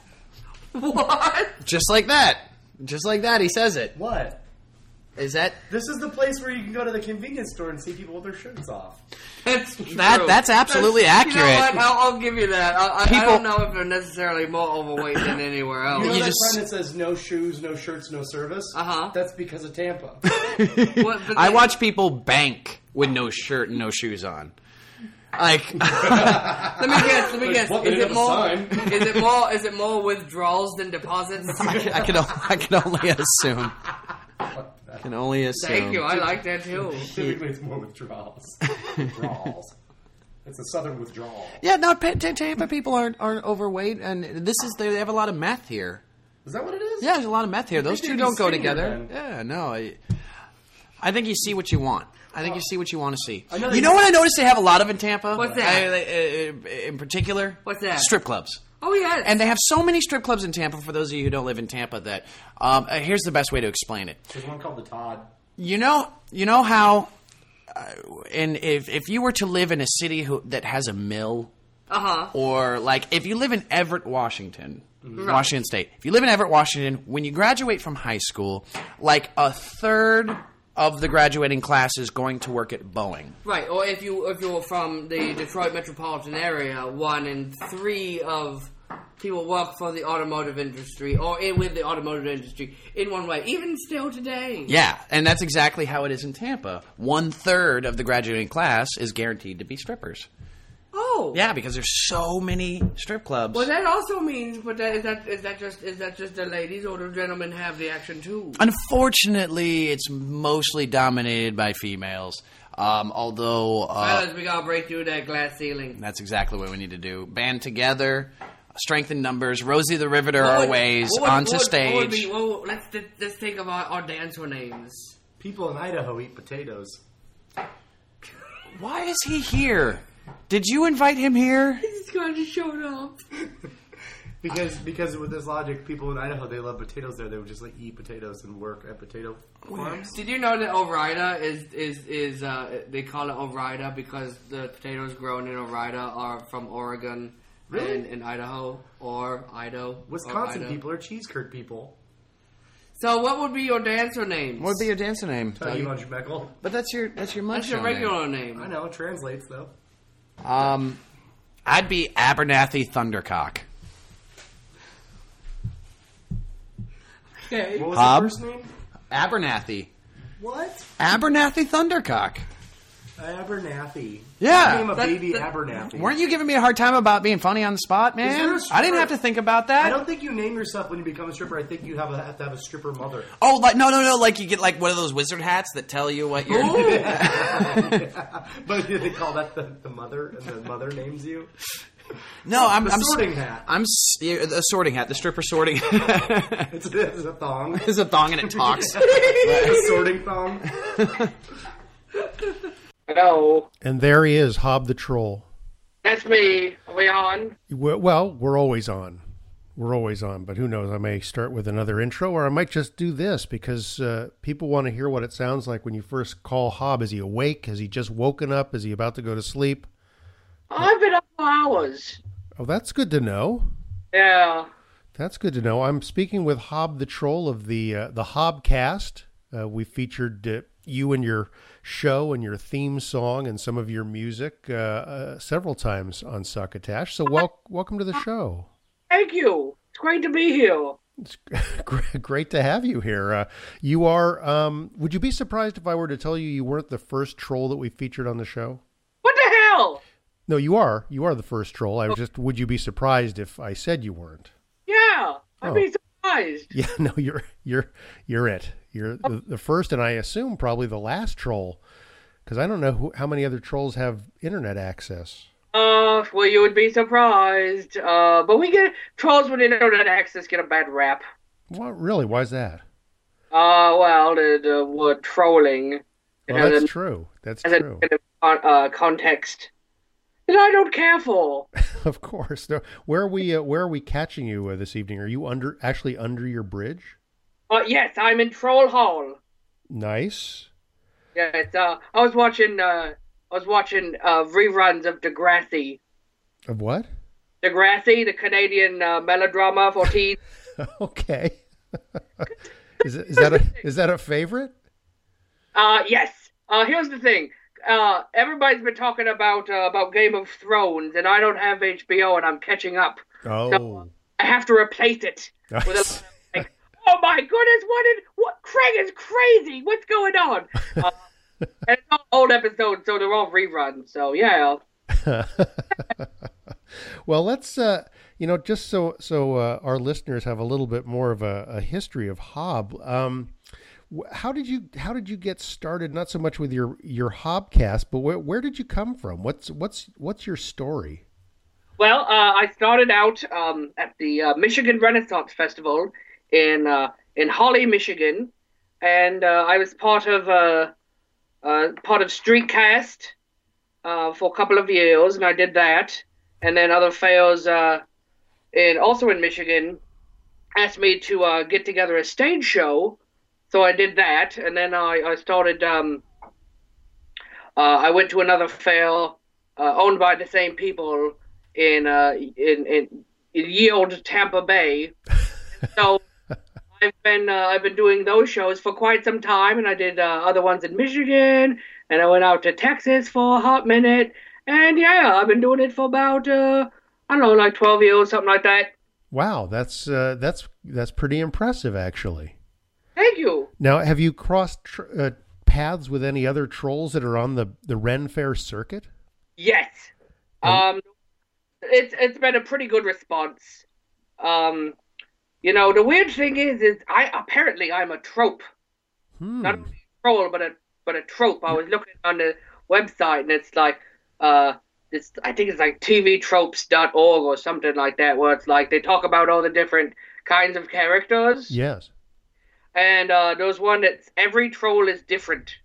What? Just like that. Just like that. He says it. What? Is that This is the place where you can go to the convenience store and see people with their shirts off. That's true. That- that's absolutely That's- You know accurate. what? I'll, I'll give you that. I, I, I People- don't know if they're necessarily more overweight than anywhere else. You know You that just- sign that says "No shoes, no shirts, no service"? Uh huh. That's because of Tampa. What, but I they- watch people bank with no shirt and no shoes on. Like, Let me guess. Let me guess. what, they Is have it a more? sign? Is it more? Is it more withdrawals than deposits? I can, I can, o- I can only assume. I can only assume. Thank you. I like that too. Typically, it's more withdrawals. withdrawals. It's a southern withdrawal. Yeah, no, Pa- Ta- Tampa people aren't aren't overweight, and this is they have a lot of meth here. Is that what it is? Yeah, there's a lot of meth here. Those two don't go together. then. Yeah, no. I, I think you see what you want. I think you see what you want to see. I know You they- know what I noticed they have a lot of in Tampa? What's that? I- I- uh, in particular? What's that? Strip clubs. Oh yes. And they have so many strip clubs in Tampa. For those of you who don't live in Tampa, that um, uh, here's the best way to explain it. There's one called the Todd. You know, you know how, uh, and if if you were to live in a city who, that has a mill, uh huh. or like if you live in Everett, Washington, Right. Washington State. If you live in Everett, Washington, when you graduate from high school, like a third of the graduating class is going to work at Boeing. Right. Or if you if you're from the Detroit metropolitan area, one in three of people work for the automotive industry or in, with the automotive industry in one way. Even still today. Yeah, and that's exactly how it is in Tampa. One third of the graduating class is guaranteed to be strippers. Oh. Yeah, because there's so many strip clubs. Well, that also means, but that, is that is that just is that just the ladies or the gentlemen have the action too? Unfortunately, it's mostly dominated by females. Um, although uh, Fellas, we gotta break through that glass ceiling. that's exactly what we need to do. Band together, strengthen numbers. Rosie the Riveter What our would- ways what would- onto what would- stage. What would be, what would- let's let's think of our, our dancer names. People in Idaho eat potatoes. Why is he here? Did you invite him here? He's going to show up. Because because with this logic, people in Idaho they love potatoes there. They would just like eat potatoes and work at potato farms. Did you know that Ore-Ida is is is uh, they call it Ore-Ida because the potatoes grown in Ore-Ida are from Oregon Really? and, and Idaho or Idaho. Wisconsin or Idaho. people are cheese curd people. So what would be your dancer names? What would be your dancer name? Tuggy Dougie? Munch Meckle. But that's your that's your. That's your show regular name. I know it translates though. Um, I'd be Abernathy Thundercock. Okay. What was Hob? the first name? Abernathy. What? Abernathy Thundercock. Abernathy. Yeah. Name a That- baby that- Abernathy. Weren't you giving me a hard time about being funny on the spot, Is there man? a I didn't have to think about that. I don't think you name yourself when you become a stripper. I think you have, a, have to have a stripper mother. Oh, like no, no, no! Like you get like one of those wizard hats that tell you what you're. but they call that the, the mother, and the mother names you. No, I'm the I'm sorting s- hat. I'm s- yeah, the sorting hat, the stripper sorting. It's, it's a thong. It's a thong and it talks. a sorting thong. Hello. And there he is, Hob the Troll. That's me. Are we on? Well, we're always on. We're always on, but who knows? I may start with another intro, or I might just do this because uh, people want to hear what it sounds like when you first call Hob. Is he awake? Has he just woken up? Is he about to go to sleep? I've been up for hours. Oh, that's good to know. Yeah. That's good to know. I'm speaking with Hob the Troll of the uh, the Hobcast. Uh, we featured uh, you and your show and your theme song and some of your music uh, uh, several times on Succotash. So wel- welcome to the show. Thank you. It's great to be here. It's Great to have you here. Uh, you are. Um, would you be surprised if I were to tell you you weren't the first troll that we featured on the show? What the hell? No, you are. You are the first troll. I was just. Would you be surprised if I said you weren't? Yeah. I'd Oh. be surprised. Yeah, no, you're you're you're it. You're the, the first, and I assume probably the last troll, because I don't know who, how many other trolls have internet access. Uh, well, you would be surprised. Uh, but we get trolls with internet access get a bad rap. What really? Why is that? Uh, well, the, the word trolling. Well, that's a- true. That's a true. con- uh, context that I don't care for. of course. No, where are we? Uh, where are we catching you uh, this evening? Are you under actually under your bridge? Uh, yes, I'm in Troll Hall. Nice. Yes, uh, I was watching. Uh, I was watching uh, reruns of Degrassi. Of what? Degrassi, the Canadian uh, melodrama for teens. okay. is, is that a is that a favorite? Uh, yes. Uh, here's the thing. Uh, everybody's been talking about uh, about Game of Thrones, and I don't have HBO, and I'm catching up. Oh. I have to replace it with a lot of, like, oh my goodness, what is what? Craig is crazy. What's going on? Uh, and it's all old episodes, so they're all reruns. So yeah. well, let's uh, you know just so so uh, our listeners have a little bit more of a, a history of Hob. Um, how did you how did you get started? Not so much with your your Hobcast, but where where did you come from? What's what's what's your story? Well, uh, I started out um, at the uh, Michigan Renaissance Festival in uh, in Holly, Michigan, and uh, I was part of uh, uh, part of Streetcast uh, for a couple of years, and I did that. And then other fairs, uh, in also in Michigan, asked me to uh, get together a stage show, so I did that. And then I, I started. Um, uh, I went to another fair uh, owned by the same people in uh, in, in in Yield, Tampa Bay. so I've been uh, I've been doing those shows for quite some time, and I did uh, other ones in Michigan, and I went out to Texas for a hot minute, and yeah, I've been doing it for about uh, I don't know, like twelve years, something like that. Wow, that's uh, that's that's pretty impressive, actually. Thank you. Now, have you crossed tr- uh, paths with any other trolls that are on the the Ren Fair circuit? Yes. Um, it's it's been a pretty good response. Um, you know, the weird thing is, is I apparently I'm a trope, Hmm. not only a troll, but a but a trope. I was looking on the website, and it's like, uh, it's I think it's like tvtropes.org or something like that, where it's like they talk about all the different kinds of characters. Yes. And uh, there's one that's every troll is different.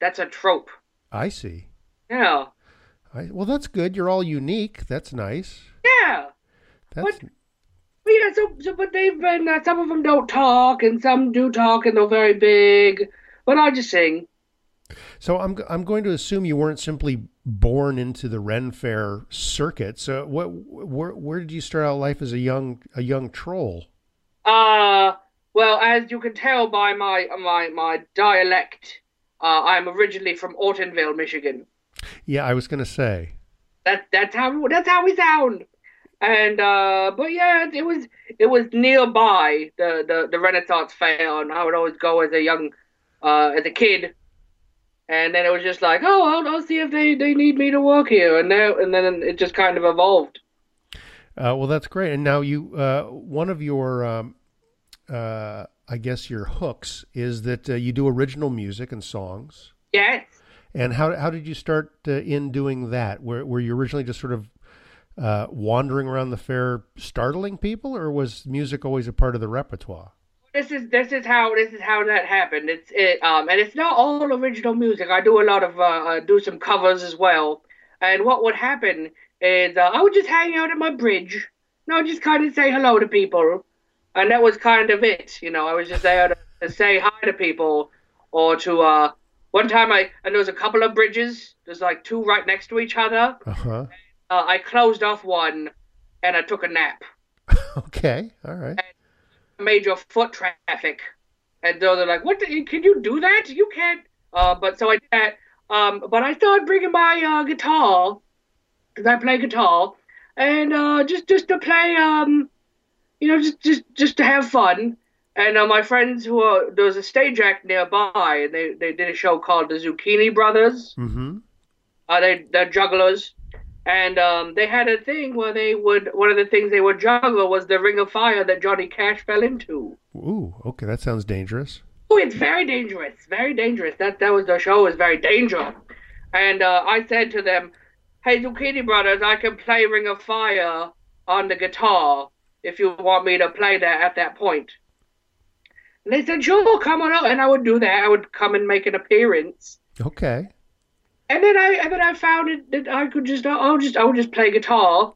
That's a trope. I see. Yeah. I, well, that's good. You're all unique. That's nice. Yeah. That's But yeah, so, so but they've been uh, some of them don't talk and some do talk and they're very big. But I just sing. so. I'm I'm going to assume you weren't simply born into the Ren Fair circuit. So what? Where where did you start out life as a young a young troll? Uh well, as you can tell by my my my dialect, uh, I'm originally from Ortonville, Michigan. Yeah, I was going to say. That that's how that's how we sound. And uh, but yeah, it was it was nearby the, the, the Renaissance fair, and I would always go as a young uh, as a kid. And then it was just like, oh, I'll, I'll see if they, they need me to work here, and now and then it just kind of evolved. Uh, well, that's great. And now you, uh, one of your, um, uh, I guess your hooks is that uh, you do original music and songs. Yes. And how how did you start uh, in doing that? Were were you originally just sort of uh, wandering around the fair, startling people, or was music always a part of the repertoire? This is this is how this is how that happened. It's it um and it's not all original music. I do a lot of uh, do some covers as well. And what would happen is uh, I would just hang out at my bridge. And I would just kind of say hello to people, and that was kind of it. You know, I was just there to, to say hi to people, or to uh. One time I and there was a couple of bridges. There's like two right next to each other. Uh huh. Uh, I closed off one, and I took a nap. Okay. All right. major foot traffic. And so they're like, "What? The, can you do that? You can't." Uh, but so I did that. Um, but I started bringing my uh, guitar because I play guitar, and uh, just just to play, um, you know, just just just to have fun. And uh, my friends who are there was a stage act nearby, and they they did a show called the Zucchini Brothers. Mm-hmm. Uh, they they're jugglers, and um, they had a thing where they would one of the things they would juggle was the ring of fire that Johnny Cash fell into. Ooh. Okay, that sounds dangerous. Oh, it's very dangerous, very dangerous. That that was the show was very dangerous. And uh, I said to them, "Hey, Zucchini Brothers, I can play Ring of Fire on the guitar if you want me to play that at that point." And they said, "Sure, come on out." And I would do that. I would come and make an appearance. Okay. And then I and then I found it that I could just I'll just I would just play guitar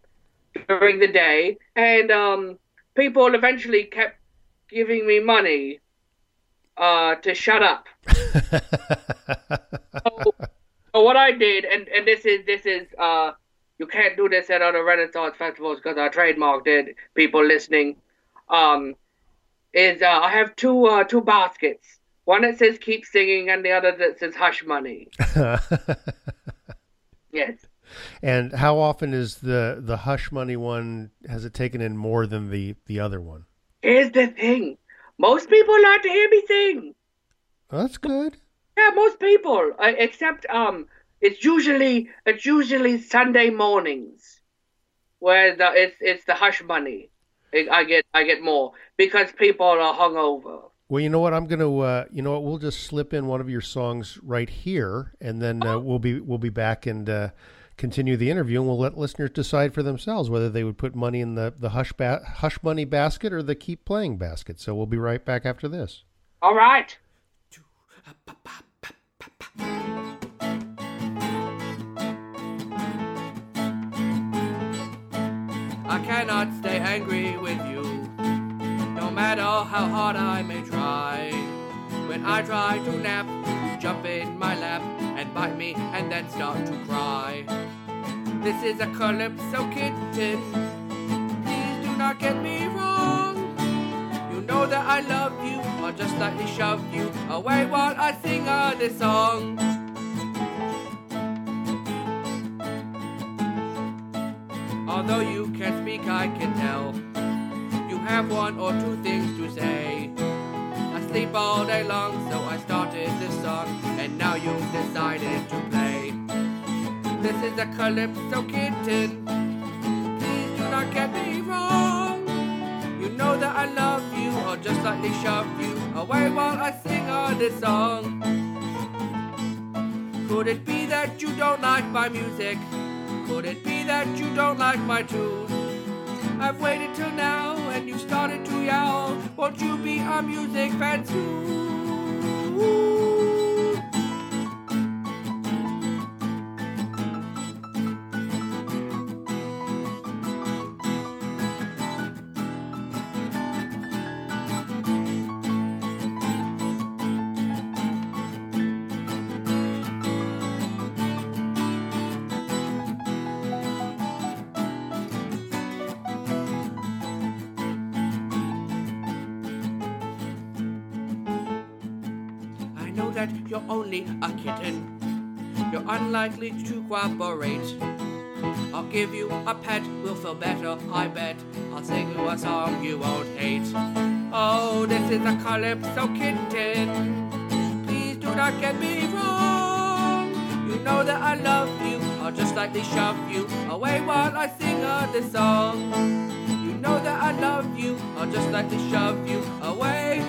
during the day, and um, people eventually kept giving me money uh, to shut up. so, so what I did, and, and this is this is uh, you can't do this at other Renaissance festivals because I trademarked it. People listening, um, is uh, I have two uh, two baskets. One that says "Keep Singing" and the other that says "Hush Money." Yes. And how often is the the hush money one? Has it taken in more than the the other one? Here's the thing: most people like to hear me sing. Oh, that's good. Yeah, most people, uh, except um, it's usually it's usually Sunday mornings, where the it's it's the hush money. I I get I get more because people are hungover. Well, you know what? I'm gonna. Uh, you know what? We'll just slip in one of your songs right here, and then uh, we'll be we'll be back and uh, continue the interview, and we'll let listeners decide for themselves whether they would put money in the the hush ba- hush money basket or the keep playing basket. So we'll be right back after this. All right. I cannot stay angry with you, no matter how hard I may try. When I try to nap, you jump in my lap and bite me and then start to cry. This is a calypso kitten. Please do not get me wrong. You know that I love you, I'll just slightly shove you away while I sing uh, this song. Although you can't speak, I can tell. Have one or two things to say. I sleep all day long, so I started this song, and now you've decided to play. this is a calypso kitten. Please do not get me wrong. You know that I love you, I'll just lightly shove you away while I sing on this song. Could it be that you don't like my music? Could it be that you don't like my tune? I've waited till now started to yell. Won't you be a music fan too? A kitten. You're unlikely to cooperate. I'll give you a pet, we'll feel better, I bet. I'll sing you a song you won't hate. Oh, this is a calypso kitten. Please do not get me wrong. You know that I love you. I'll just lightly shove you away while I sing uh, this song. You know that I love you. I'll just lightly shove you away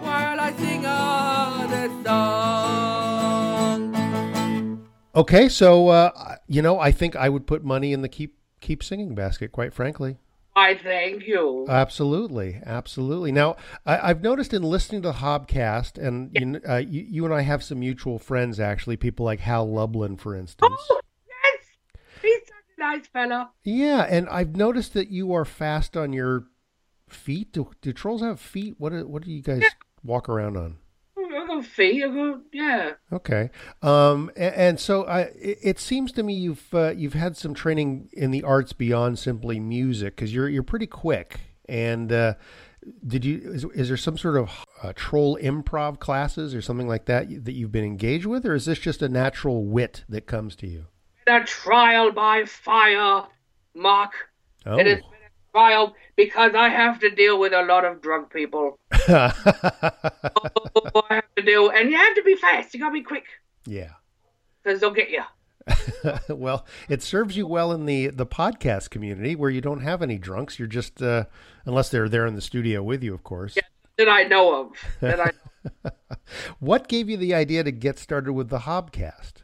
while I sing uh, this song. Okay, so uh, you know, I think I would put money in the keep keep singing basket. Quite frankly, I thank you. absolutely, absolutely. Now, I, I've noticed in listening to the Hobcast, and you, uh, you, you and I have some mutual friends, actually, people like Hal Lublin, for instance. Oh yes, he's such a nice fella. Yeah, and I've noticed that you are fast on your feet. Do, do trolls have feet? What do, what do you guys walk around on? I got feet. I got yeah. Okay, um, and, and so I, it, it seems to me you've uh, you've had some training in the arts beyond simply music because you're you're pretty quick. And uh, did you is, is there some sort of uh, troll improv classes or something like that that you've been engaged with, or is this just a natural wit that comes to you? A trial by fire, Marc. Oh. It has trial because I have to deal with a lot of drunk people. oh, I have to deal, and you have to be fast. You gotta be quick yeah. because they'll get you. well, it serves you well in the the podcast community where you don't have any drunks. You're just uh, unless they're there in the studio with you, of course. That I know of. That I. What gave you the idea to get started with the Hobcast?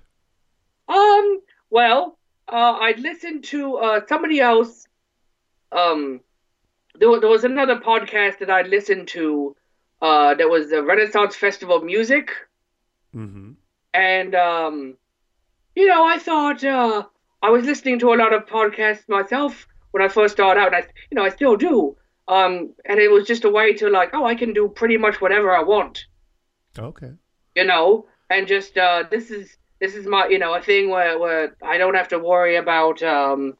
Um. Well, uh, I listened to uh, somebody else. Um, there, there was another podcast that I listened to. Uh, that was the Renaissance Festival Music, Mm-hmm. and um, you know, I thought uh, I was listening to a lot of podcasts myself when I first started out. And I, you know, I still do. Um, and it was just a way to like, oh, I can do pretty much whatever I want. Okay. you know, and just uh, this is this is my you know a thing where where I don't have to worry about um,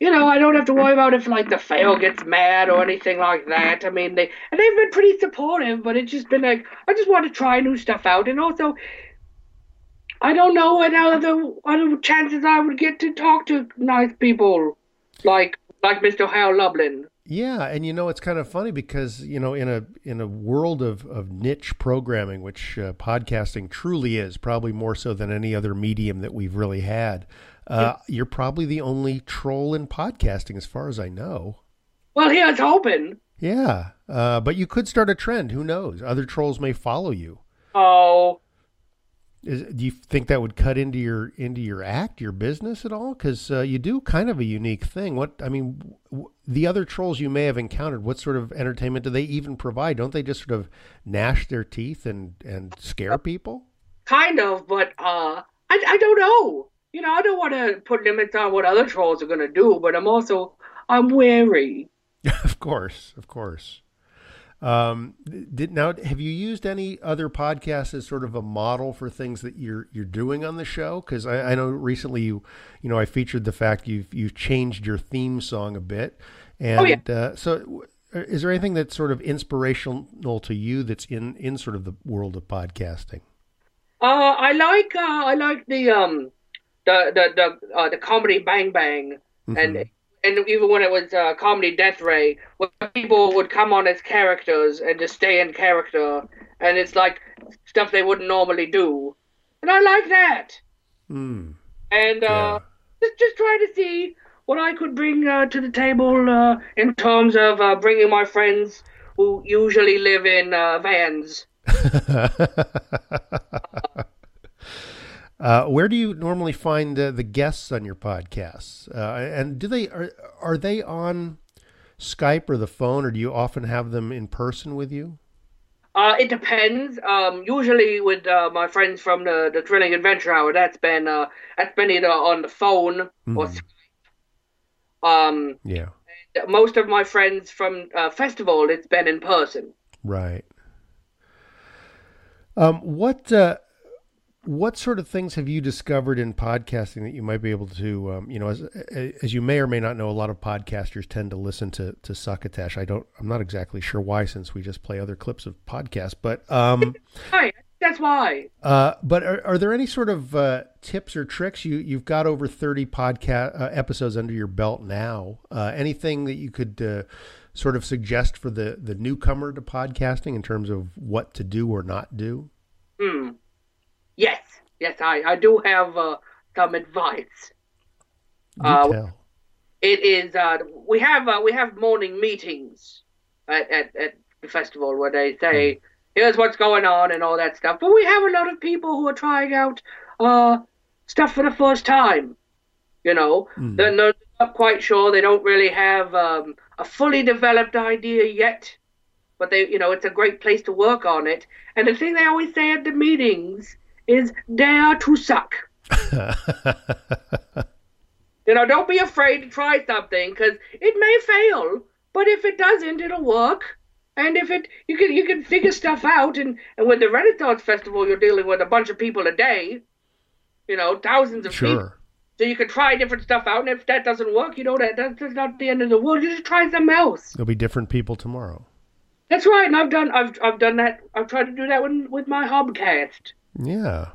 you know I don't have to worry about if like the fail gets mad or anything like that. I mean they and they've been pretty supportive, but it's just been like I just want to try new stuff out, and also I don't know what other other chances I would get to talk to nice people like like Mr. Hal Lublin. Yeah, and you know it's kind of funny because you know in a in a world of, of niche programming, which uh, podcasting truly is, probably more so than any other medium that we've really had. Uh, You're probably the only troll in podcasting, as far as I know. Well, here's hoping. Yeah, uh, but you could start a trend. Who knows? Other trolls may follow you. Oh, Is, do you think that would cut into your into your act, your business at all? Because uh, you do kind of a unique thing. What I mean, w- the other trolls you may have encountered, what sort of entertainment do they even provide? Don't they just sort of gnash their teeth and and scare people? kind of, but uh, I, I. You know, I don't want to put limits on what other trolls are gonna do, but I'm also I'm wary. of course, of course. Um, did now have you used any other podcasts as sort of a model for things that you're you're doing on the show? Because I, I know recently you you know I featured the fact you've you've changed your theme song a bit, and Oh, yeah. uh, so is there anything that's sort of inspirational to you that's in in sort of the world of podcasting? Uh, I like uh, I like the um the the the uh, the comedy Bang Bang and and even when it was uh, comedy Death Ray, when people would come on as characters and just stay in character, and it's like stuff they wouldn't normally do, and I like that. Hmm. And uh, just just trying to see what I could bring uh, to the table uh, in terms of uh, bringing my friends who usually live in uh, vans. Uh, where do you normally find uh, the guests on your podcasts? Uh, and do they are are they on Skype or the phone, or do you often have them in person with you? Uh, it depends. Um, usually with uh, my friends from the, the Thrilling Adventure Hour, that's been uh, that's been either on the phone or Mhm. Skype. Um, Yeah, most of my friends from uh, festival, it's been in person. right. Um, what uh, what sort of things have you discovered in podcasting that you might be able to, um, you know, as as you may or may not know, a lot of podcasters tend to listen to to Succotash. I don't, I'm not exactly sure why, since we just play other clips of podcasts, but um. Hi, that's why. Uh, but are, are there any sort of uh, tips or tricks? You you've got over thirty podcast uh, episodes under your belt now. Uh, anything that you could uh, sort of suggest for the the newcomer to podcasting in terms of what to do or not do? Hmm. Yes, yes, I, I do have uh, some advice. Uh. It is uh, we have uh, we have morning meetings at, at, at the festival where they say here's what's going on and all that stuff. But we have a lot of people who are trying out uh, stuff for the first time. You know, Mm. they're not, not quite sure. They don't really have um, a fully developed idea yet. But they, you know, it's a great place to work on it. And the thing they always say at the meetings is dare to suck. You know, don't be afraid to try something because it may fail, but if it doesn't, it'll work. And if it, you can you can figure stuff out. And and with the Renaissance Festival, you're dealing with a bunch of people a day. You know, thousands of people. Sure. So you can try different stuff out, and if that doesn't work, you know that that's that's not the end of the world. You just try something else. There'll be different people tomorrow. That's right, and I've done I've I've done that. I've tried to do that with with my hobcast. Yeah.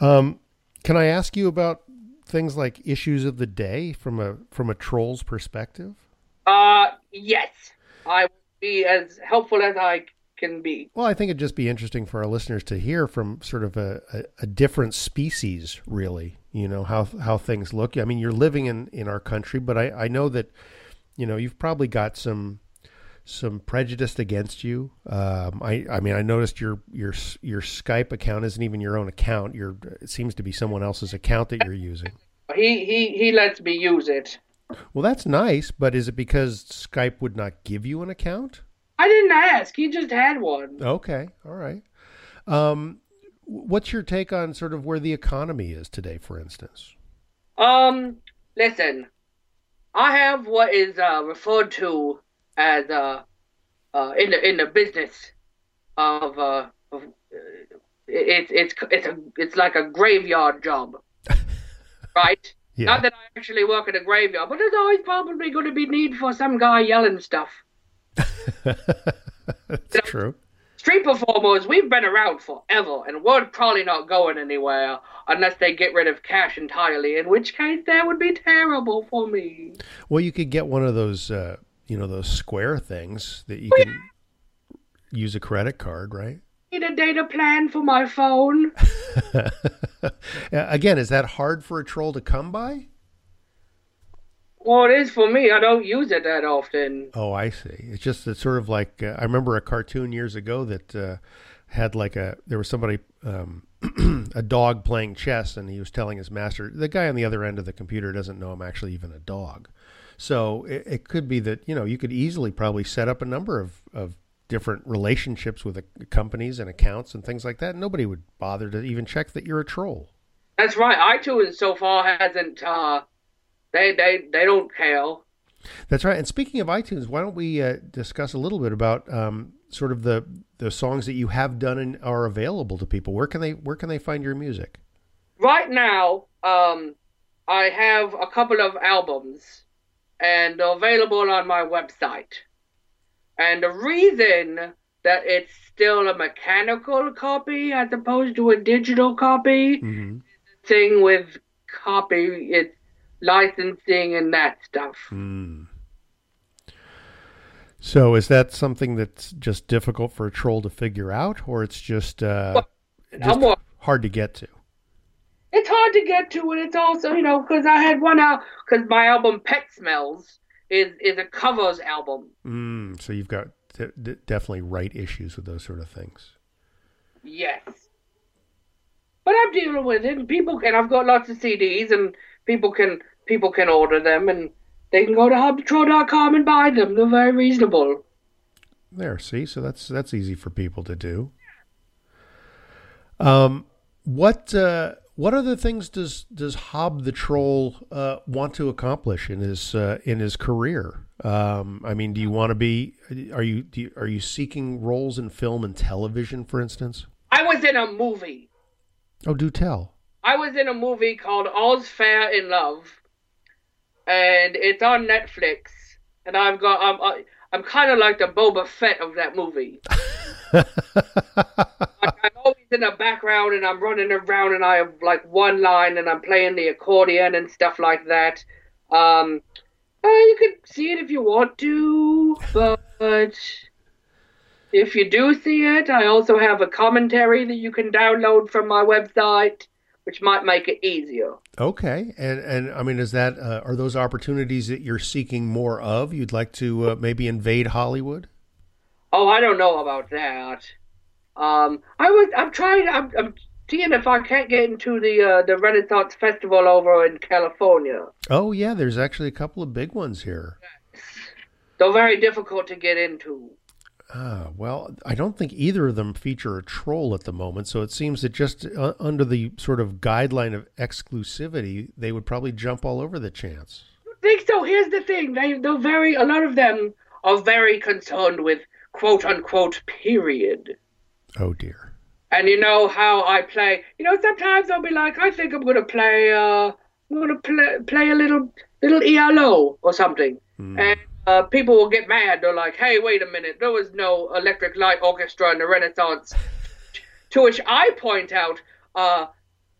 Um, can I ask you about things like issues of the day from a from a troll's perspective? Uh, yes, I will be as helpful as I can be. Well, I think it'd just be interesting for our listeners to hear from sort of a, a, a different species, really. You know how how things look. I mean, you're living in in our country, but I I know that you know you've probably got some some prejudice against you. Um, I I mean, I noticed your your your Skype account isn't even your own account. Your it seems to be someone else's account that you're using. He he he lets me use it. Well, that's nice, but is it because Skype would not give you an account? I didn't ask. He just had one. Okay, all right. Um, what's your take on sort of where the economy is today, for instance? Um, listen, I have what is uh, referred to as uh, uh, in the in the business of uh, of uh, it's it's it's a it's like a graveyard job, right? Yeah. Not that I actually work at a graveyard, but there's always probably going to be need for some guy yelling stuff. That's true. Street performers, we've been around forever, and we're probably not going anywhere unless they get rid of cash entirely, in which case that would be terrible for me. Well, you could get one of those, uh, you know, those square things that you can use a credit card, right? Need a data plan for my phone. Again, is that hard for a troll to come by? Well, it is for me. I don't use it that often. Oh, I see. It's just it's sort of like uh, I remember a cartoon years ago that uh, had like a there was somebody um, a dog playing chess, and he was telling his master the guy on the other end of the computer doesn't know I'm actually even a dog. So it, it could be that you know you could easily probably set up a number of of different relationships with companies and accounts and things like that. Nobody would bother to even check that you're a troll. That's right. iTunes so far hasn't. Uh, they they they don't care. That's right. And speaking of iTunes, why don't we uh, discuss a little bit about um, sort of the the songs that you have done and are available to people? Where can they where can they find your music? Right now, um, I have a couple of albums, and available on my website. And the reason that it's still a mechanical copy as opposed to a digital copy thing with copy it's licensing and that stuff. Hmm. So is that something that's just difficult for a troll to figure out, or it's just uh, just hard to get to? It's hard to get to, and it's also you know because I had one out because my album Pet Smells is is a covers album. Mm, so you've got d- definitely right issues with those sort of things. Yes. But I'm dealing with it, and people and I've got lots of CDs, and people can people can order them, and they can go to hobthetroll.com and buy them. They're very reasonable. There, see, so that's that's easy for people to do. Um, what uh, what other things does does Hob the Troll uh, want to accomplish in his uh, in his career? Um, I mean, do you want to be? Are you, do you are you seeking roles in film and television, for instance? I was in a movie. Oh, do tell. I was in a movie called All's Fair in Love, and it's on Netflix. And I've got I'm I- I'm kind of like the Boba Fett of that movie. in the background, and I'm running around, and I have like one line, and I'm playing the accordion and stuff like that. Um, uh, you could see it if you want to, but if you do see it, I also have a commentary that you can download from my website, which might make it easier. Okay, and and I mean, is that uh, are those opportunities that you're seeking more of? You'd like to uh, maybe invade Hollywood? Oh, I don't know about that. Um, I was. I'm trying. I'm, I'm seeing if I can't get into the uh, the Renaissance Festival over in California. Oh yeah, there's actually a couple of big ones here. They're very difficult to get into. Ah, well, I don't think either of them feature a troll at the moment, so it seems that just uh, under the sort of guideline of exclusivity, they would probably jump all over the chance. I think so. Here's the thing: they they're very. A lot of them are very concerned with quote unquote period. Oh dear. And you know how I play. You know, sometimes I'll be like, I think I'm gonna play. Uh, I'm gonna play play a little little ELO or something, and uh, people will get mad. They're like, Hey, wait a minute, there was no Electric Light Orchestra in the Renaissance. to which I point out, uh,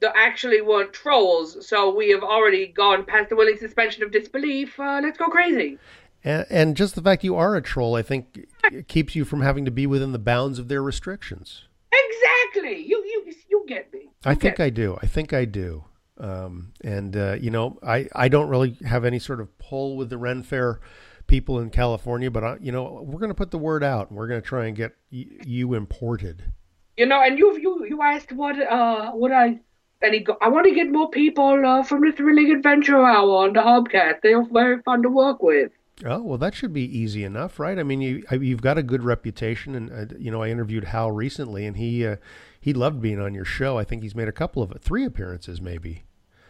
there actually weren't trolls, so we have already gone past the willing suspension of disbelief. Uh, let's go crazy. And, and just the fact you are a troll, I think, keeps you from having to be within the bounds of their restrictions. Exactly. You you you get me. I think I do. I think I do. Um, and uh, you know, I, I don't really have any sort of pull with the Ren Fair people in California, but I, you know, we're going to put the word out, and we're going to try and get y- you imported. You know, and you you you asked what uh what I and he go, I want to get more people uh, from the Thrilling Adventure Hour on the Hobcast. They're very fun to work with. Oh well, that should be easy enough, right? I mean, you you've got a good reputation, and uh, you know, I interviewed Hal recently, and he uh, he loved being on your show. I think he's made a couple of three appearances, maybe.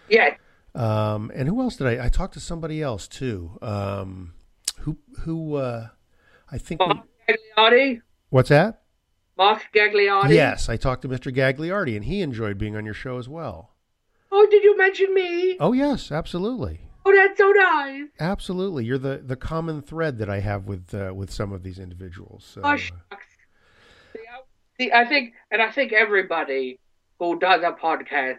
Yeah. Um, and who else did I? I talked to somebody else too. Um, who who? Uh, I think. we- Gagliardi, what's that? Mark Gagliardi. Yes, I talked to Mr. Gagliardi, and he enjoyed being on your show as well. Oh, did you mention me? Oh yes, absolutely, Oh, that's so nice. absolutely. You're the, the common thread that I have with uh, with some of these individuals. So, Oh, shucks. See, I, see, I think, and I think everybody who does a podcast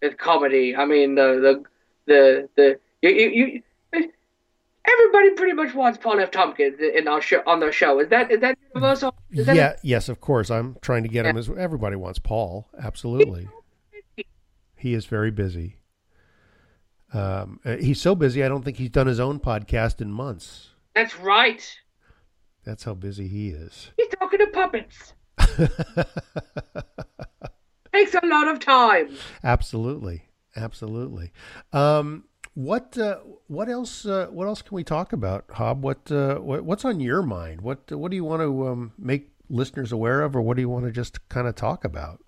is comedy. I mean, the the the the you, you, you everybody pretty much wants Paul F. Tompkins in our show on their show. Is that is that universal? Is that yeah, yes, of course. I'm trying to get him as everybody wants Paul. Absolutely, he is very busy. Um, uh, he's so busy. I don't think he's done his own podcast in months. That's right. That's how busy he is. He's talking to puppets. Takes a lot of time. Absolutely, absolutely. Um, what uh, what else? Uh, what else can we talk about, Hob? What, uh, what what's on your mind? What what do you want to um, make listeners aware of, or what do you want to just kind of talk about?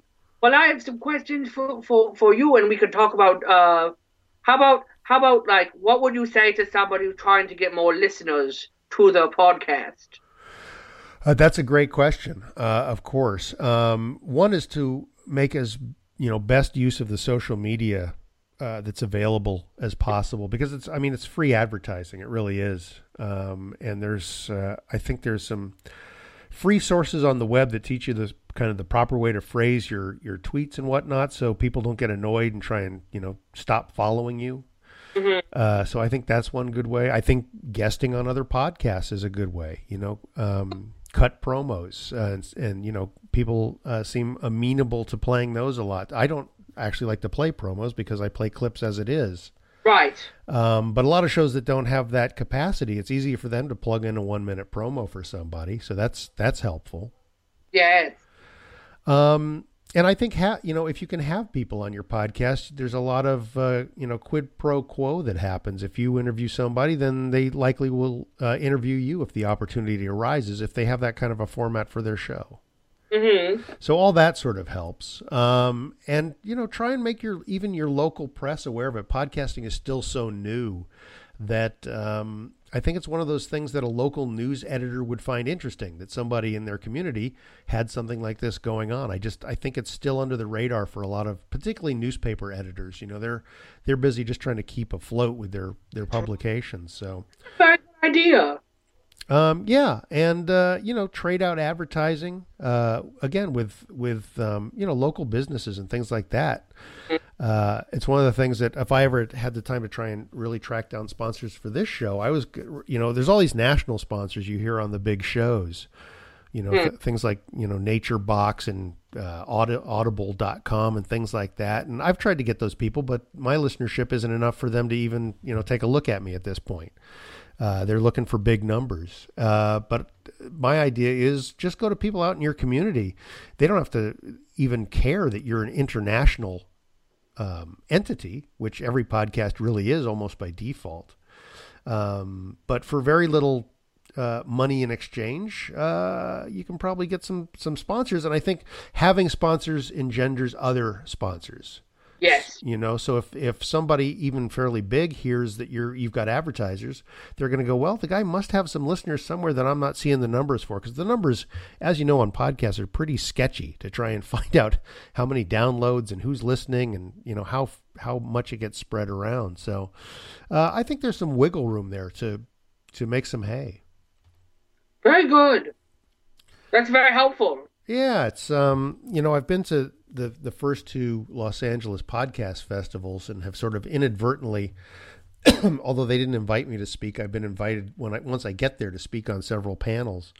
Well, I have some questions for, for, for you, and we could talk about uh, how about how about like what would you say to somebody who's trying to get more listeners to the podcast? Uh, that's a great question. Uh, of course, um, one is to make as you know best use of the social media uh, that's available as possible because it's. I mean, it's free advertising. It really is. Um, and there's, uh, I think there's some free sources on the web that teach you the kind of the proper way to phrase your your tweets and whatnot, so people don't get annoyed and try and you know stop following you. Uh, so I think that's one good way. I think guesting on other podcasts is a good way. You know, um, cut promos uh, and, and you know people uh, seem amenable to playing those a lot. I don't. actually like to play promos because I play clips as it is. Right. Um, but a lot of shows that don't have that capacity, it's easy for them to plug in a one minute promo for somebody. So that's that's helpful. Yes. Um, and I think ha- you know if you can have people on your podcast, there's a lot of uh, you know quid pro quo that happens. If you interview somebody, then they likely will uh, interview you if the opportunity arises. If they have that kind of a format for their show. Mm-hmm. So all that sort of helps. Um, and you know, try and make your even your local press aware of it. Podcasting is still so new that um, I think it's one of those things that a local news editor would find interesting. That somebody in their community had something like this going on. I just I think it's still under the radar for a lot of particularly newspaper editors. You know, they're they're busy just trying to keep afloat with their their publications. So idea. Um, yeah, and uh, you know, trade out advertising uh, again with with um, you know local businesses and things like that. Uh, it's one of the things that if I ever had the time to try and really track down sponsors for this show, I was you know, there's all these national sponsors you hear on the big shows. You know, th- Hmm. things like you know Nature Box and uh, Audi- Audible.com and things like that. And I've tried to get those people, but my listenership isn't enough for them to even you know take a look at me at this point. Uh, they're looking for big numbers. Uh, but my idea is just go to people out in your community. They don't have to even care that you're an international um, entity, which every podcast really is almost by default. Um, but for very little uh, money in exchange, uh, you can probably get some some sponsors. And I think having sponsors engenders other sponsors. Yes. You know, so if if somebody even fairly big hears that you're you've got advertisers, they're going to go, well, the guy must have some listeners somewhere that I'm not seeing the numbers for because the numbers, as you know, on podcasts are pretty sketchy to try and find out how many downloads and who's listening and you know how how much it gets spread around. So, uh, I think there's some wiggle room there to to make some hay. Very good. That's very helpful. Yeah, it's um, you know, I've been to the the first two Los Angeles podcast festivals and have sort of inadvertently, although they didn't invite me to speak, I've been invited when I once I get there to speak on several panels,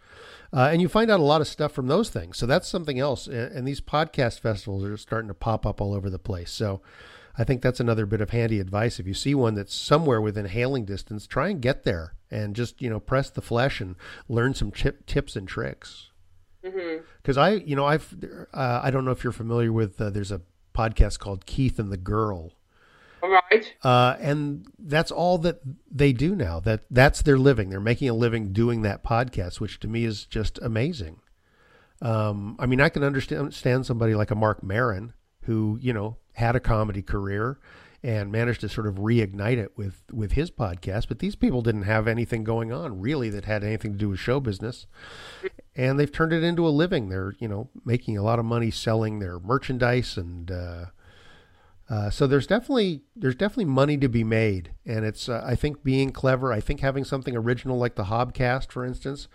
uh, and you find out a lot of stuff from those things. So that's something else. And, these podcast festivals are starting to pop up all over the place. So. I think that's another bit of handy advice. If you see one that's somewhere within hailing distance, try and get there and just you know press the flesh and learn some tip, tips and tricks Mm-hmm. because I, you know, I've, uh, I don't know if you're familiar with. Uh, there's a podcast called Keith and the Girl, All right. uh, and that's all that they do now. That that's their living. They're making a living doing that podcast, which to me is just amazing. Um, I mean, I can understand understand somebody like a Marc Maron who, you know, had a comedy career and managed to sort of reignite it with with his podcast. But these people didn't have anything going on really that had anything to do with show business, and they've turned it into a living. They're you know making a lot of money selling their merchandise, and uh, uh, so there's definitely there's definitely money to be made. And it's uh, I think being clever. I think having something original like the Hobcast, for instance,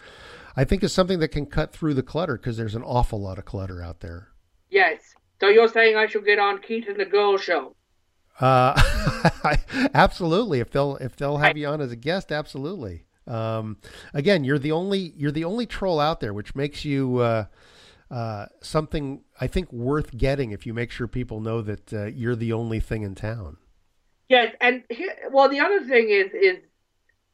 I think is something that can cut through the clutter because there's an awful lot of clutter out there. Yes. So you're saying I should get on Keith and the Girl show? Uh, absolutely. If they'll if they'll have you on as a guest, absolutely. Um, again, you're the only you're the only troll out there, which makes you uh, uh, something I think worth getting. If you make sure people know that uh, you're the only thing in town. Yes, and here, well, the other thing is is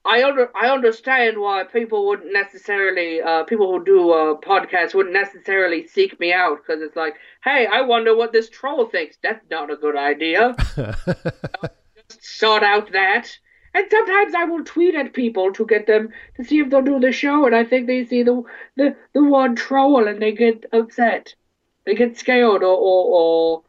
I under I understand why people wouldn't necessarily uh, people who do uh, podcasts wouldn't necessarily seek me out because it's like, hey, I wonder what this troll thinks. That's not a good idea. Just sort out that. And sometimes I will tweet at people to get them to see if they'll do the show, and I think they see the the, the one troll and they get upset, they get scared or or, or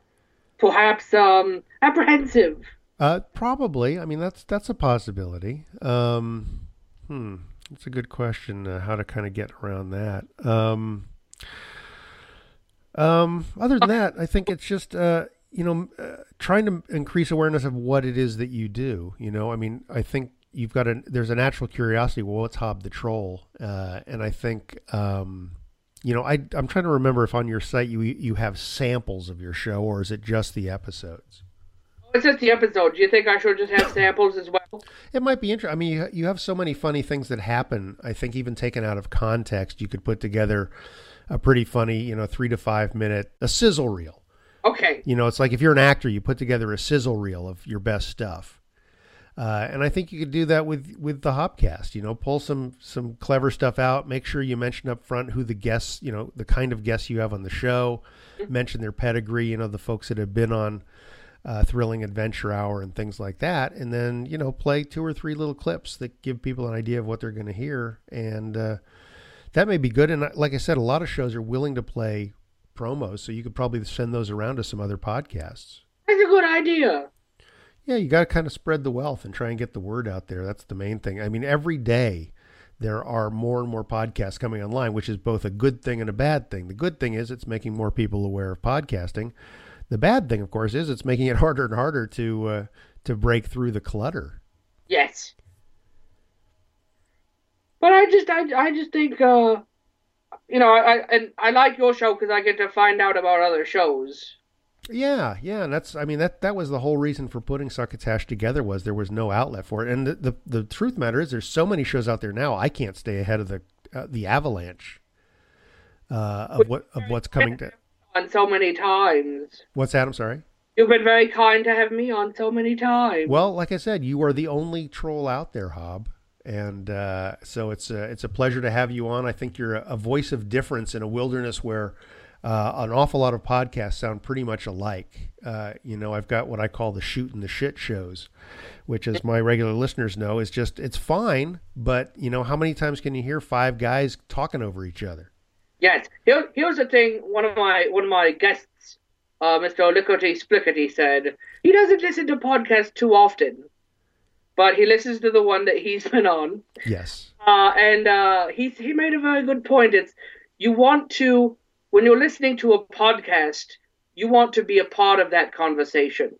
perhaps um, apprehensive. Uh, probably. I mean, that's that's a possibility. Um, hmm. It's a good question. Uh, how to kind of get around that. Um, um, other than that, I think it's just uh, you know uh, trying to increase awareness of what it is that you do. You know, I mean, I think you've got a there's a natural curiosity. Well, what's Hob the Troll? Uh, and I think. Um, you know, I, I'm trying to remember if on your site you you have samples of your show, or is it just the episodes? It's just the episode. Do you think I should just have samples as well? It might be interesting. I mean, you, you have so many funny things that happen. I think even taken out of context, you could put together a pretty funny, you know, three to five minute a sizzle reel. Okay. You know, it's like if you're an actor, you put together a sizzle reel of your best stuff. Uh, and I think you could do that with with the Hobcast. You know, pull some some clever stuff out. Make sure you mention up front who the guests, you know, the kind of guests you have on the show. Mention their pedigree. You know, the folks that have been on uh, Thrilling Adventure Hour and things like that. And then you know, play two or three little clips that give people an idea of what they're going to hear, and uh, that may be good. And like I said, a lot of shows are willing to play promos, so you could probably send those around to some other podcasts. That's a good idea. Yeah, you got to kind of spread the wealth and try and get the word out there. That's the main thing. I mean, every day there are more and more podcasts coming online, which is both a good thing and a bad thing. The good thing is it's making more people aware of podcasting. The bad thing, of course, is it's making it harder and harder to uh, to break through the clutter. Yes. But I just, I, I just think, uh, you know, I, I and I like your show because I get to find out about other shows. Yeah, yeah, and that's I mean that that was the whole reason for putting Succotash together was there was no outlet for it. And the the, the truth matter is there's so many shows out there now I can't stay ahead of the uh, the avalanche uh, of what of what's coming to. On so many times. What's that? I'm sorry. You've been very kind to have me on so many times. Well, like I said, you are the only troll out there, Hob, and uh, so it's a, it's a pleasure to have you on. I think you're a, voice of difference in a wilderness where uh, an awful lot of podcasts sound pretty much alike. Uh, you know, I've got what I call the shoot and the shit shows, which, as my regular listeners know, is just it's fine, but you know, how many times can you hear five guys talking over each other? Yes. Here, here's the thing. One of my one of my guests, uh, Mr. Lickety Splickety, said he doesn't listen to podcasts too often, but he listens to the one that he's been on. Yes. Uh, and uh, he he made a very good point. It's you want to when you're listening to a podcast, you want to be a part of that conversation.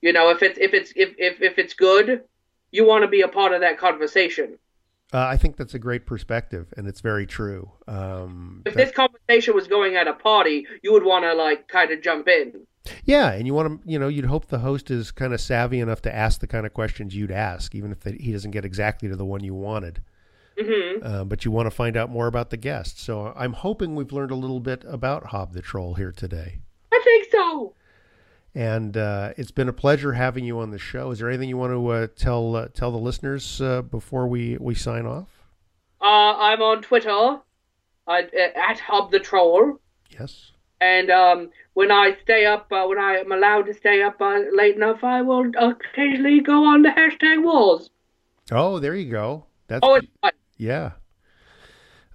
You know, if it's if it's if if, if it's good, you want to be a part of that conversation. Uh, I think that's a great perspective, and it's very true. Um, If that- this conversation was going at a party, you would want to like kind of jump in. Yeah, and you want to, you know, you'd hope the host is kind of savvy enough to ask the kind of questions you'd ask, even if he doesn't get exactly to the one you wanted. hmm Uh, but you want to find out more about the guest. So I'm hoping we've learned a little bit about Hob the Troll here today. I think so. And uh, it's been a pleasure having you on the show. Is there anything you want to uh, tell uh, tell the listeners uh, before we, we sign off? Uh, I'm on Twitter uh, at Hob the Troll. Yes. And um, when I stay up, uh, when I am allowed to stay up uh, late enough, I will occasionally go on the hashtag wars. Oh, there you go. That's Oh, it's fun. yeah.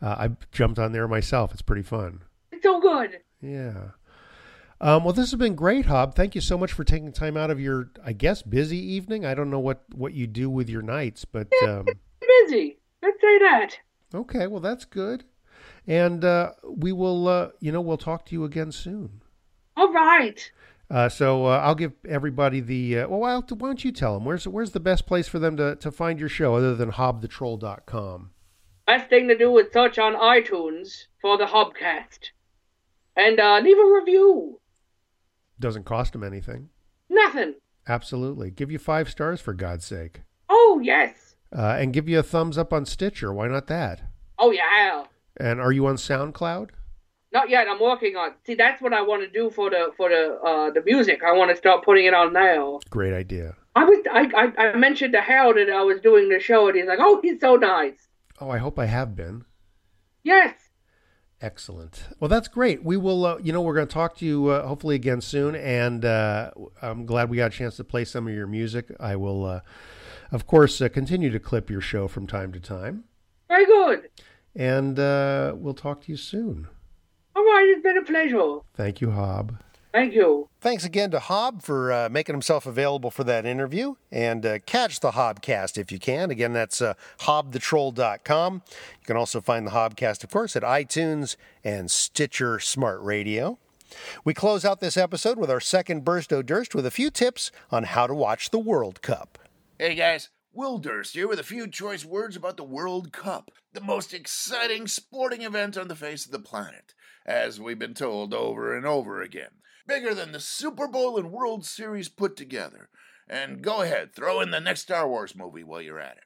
Uh, I jumped on there myself. It's pretty fun. It's so good. Yeah. Um, well, this has been great, Hob. Thank you so much for taking time out of your, I guess, busy evening. I don't know what, what you do with your nights, but um, Busy. Let's say that. okay. Well, that's good. And uh, we will, uh, you know, we'll talk to you again soon. All right. Uh, so uh, I'll give everybody the. Uh, well, why don't- why don't you tell them where's where's the best place for them to, to find your show other than hobthetroll.com? Best thing to do is search on iTunes for the Hobcast. And uh, leave a review. Doesn't cost them anything. Nothing. Absolutely. Give you five stars for God's sake. Oh, yes. Uh, and give you a thumbs up on Stitcher. Why not that? Oh, yeah. And are you on SoundCloud? Not yet. I'm working on. See, that's what I want to do for the for the uh, the music. I want to start putting it on now. Great idea. I was I, I I mentioned to Harold that I was doing the show, and he's like, "Oh, he's so nice." Oh, I hope I have been. Yes. Excellent. Well, that's great. We will, uh, you know, we're going to talk to you uh, hopefully again soon. And uh, I'm glad we got a chance to play some of your music. I will, uh, of course, uh, continue to clip your show from time to time. Very good. And uh, we'll talk to you soon. All right. It's been a pleasure. Thank you, Hob. Thank you. Thanks again to Hob for uh, making himself available for that interview. And uh, catch the Hobcast if you can. Again, that's uh, hobthetroll.com. You can also find the Hobcast, of course, at iTunes and Stitcher Smart Radio. We close out this episode with our second Burst O Durst with a few tips on how to watch the World Cup. Hey guys, Will Durst here with a few choice words about the World Cup, the most exciting sporting event on the face of the planet, as we've been told over and over again. Bigger than the Super Bowl and World Series put together. And go ahead, throw in the next Star Wars movie while you're at it.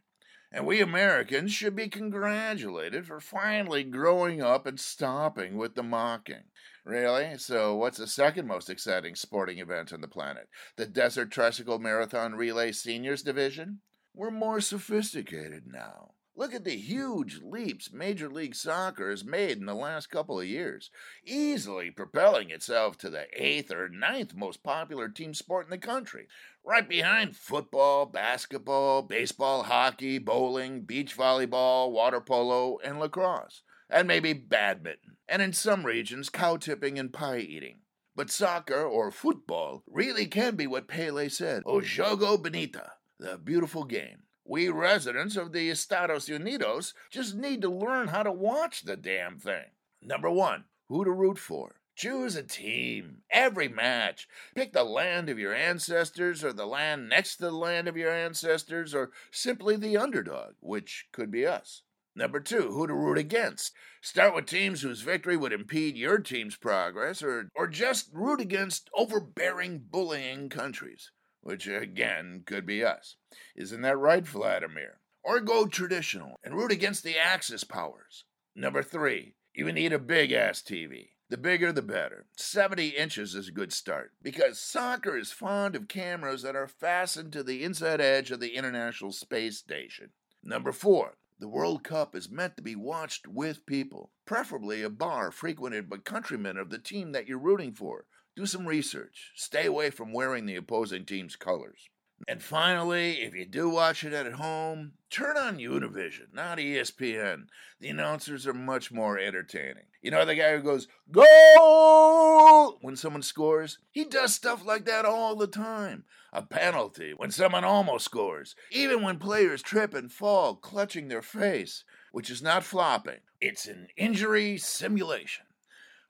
And we Americans should be congratulated for finally growing up and stopping with the mocking. Really? So, what's the second most exciting sporting event on the planet? The Desert Tricycle Marathon Relay Seniors Division? We're more sophisticated now. Look at the huge leaps Major League Soccer has made in the last couple of years, easily propelling itself to the eighth or ninth most popular team sport in the country, right behind football, basketball, baseball, hockey, bowling, beach volleyball, water polo, and lacrosse, and maybe badminton, and in some regions, cow tipping and pie eating. But soccer or football really can be what Pele said, O jogo bonita, the beautiful game. We residents of the Estados Unidos just need to learn how to watch the damn thing. Number one, who to root for. Choose a team. Every match. Pick the land of your ancestors or the land next to the land of your ancestors or simply the underdog, which could be us. Number two, who to root against. Start with teams whose victory would impede your team's progress or, or just root against overbearing, bullying countries which again could be us. Isn't that right, Vladimir? Or go traditional and root against the Axis powers. Number three, you need a big ass TV. The bigger the better. 70 inches is a good start because soccer is fond of cameras that are fastened to the inside edge of the International Space Station. Number four, the World Cup is meant to be watched with people, preferably a bar frequented by countrymen of the team that you're rooting for, do some research. Stay away from wearing the opposing team's colors. And finally, if you do watch it at home, turn on Univision, not ESPN. The announcers are much more entertaining. You know the guy who goes, Goal! when someone scores? He does stuff like that all the time. A penalty when someone almost scores. Even when players trip and fall, clutching their face, which is not flopping. It's an injury simulation.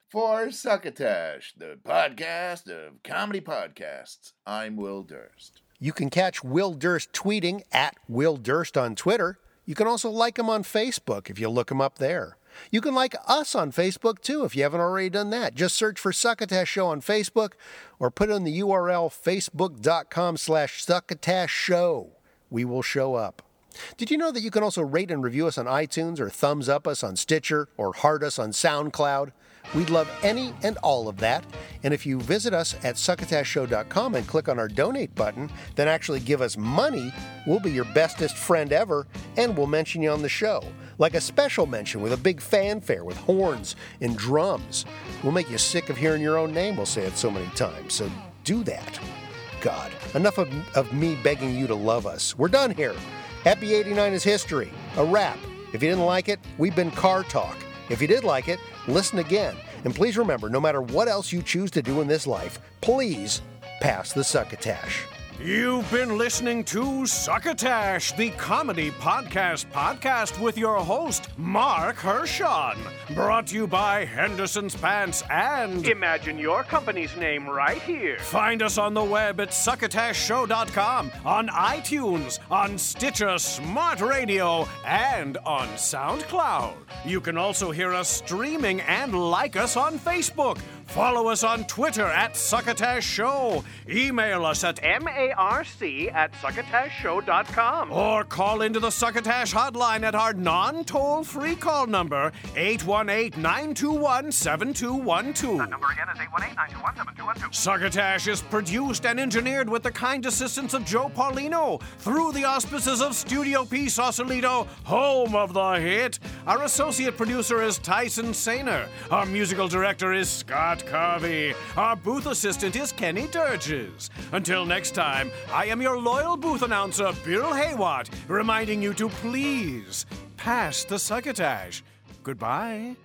For Succotash, the podcast of comedy podcasts, I'm Will Durst. You can catch Will Durst tweeting at Will Durst on Twitter. You can also like him on Facebook if you look him up there. You can like us on Facebook too if you haven't already done that. Just search for Succotash Show on Facebook or put in the URL facebook.com slash Succotash Show. We will show up. Did you know that you can also rate and review us on iTunes or thumbs up us on Stitcher or heart us on SoundCloud? We'd love any and all of that. And if you visit us at succotashshow.com and click on our donate button, then actually give us money, we'll be your bestest friend ever and we'll mention you on the show. Like a special mention with a big fanfare with horns and drums. We'll make you sick of hearing your own name, we'll say it so many times. So do that. God, enough of, of me begging you to love us. We're done here. Happy 89 is history. A wrap. If you didn't like it, we've been Car Talk. If you did like it, listen again. And please remember no matter what else you choose to do in this life, please pass the succotash. You've been listening to Succotash, the comedy podcast podcast with your host, Marc Hershon. Brought to you by Henderson's Pants and. Imagine your company's name right here. Find us on the web at succotashshow.com, on iTunes, on Stitcher Smart Radio, and on SoundCloud. You can also hear us streaming and like us on Facebook. Follow us on Twitter at Succotash Show. Email us at marc at succotashshow.com. or call into the Succotash hotline at our non toll free call number, 818 921 7212. That number again is 818-921-7212. Succotash is produced and engineered with the kind assistance of Joe Paulino through the auspices of Studio P Sausalito, home of the hit. Our associate producer is Tyson Sainer. Our musical director is Scott Carvey. Our booth assistant is Kenny Durges. Until next time, I am your loyal booth announcer, Bill Haywatt, reminding you to please pass the succotash. Goodbye.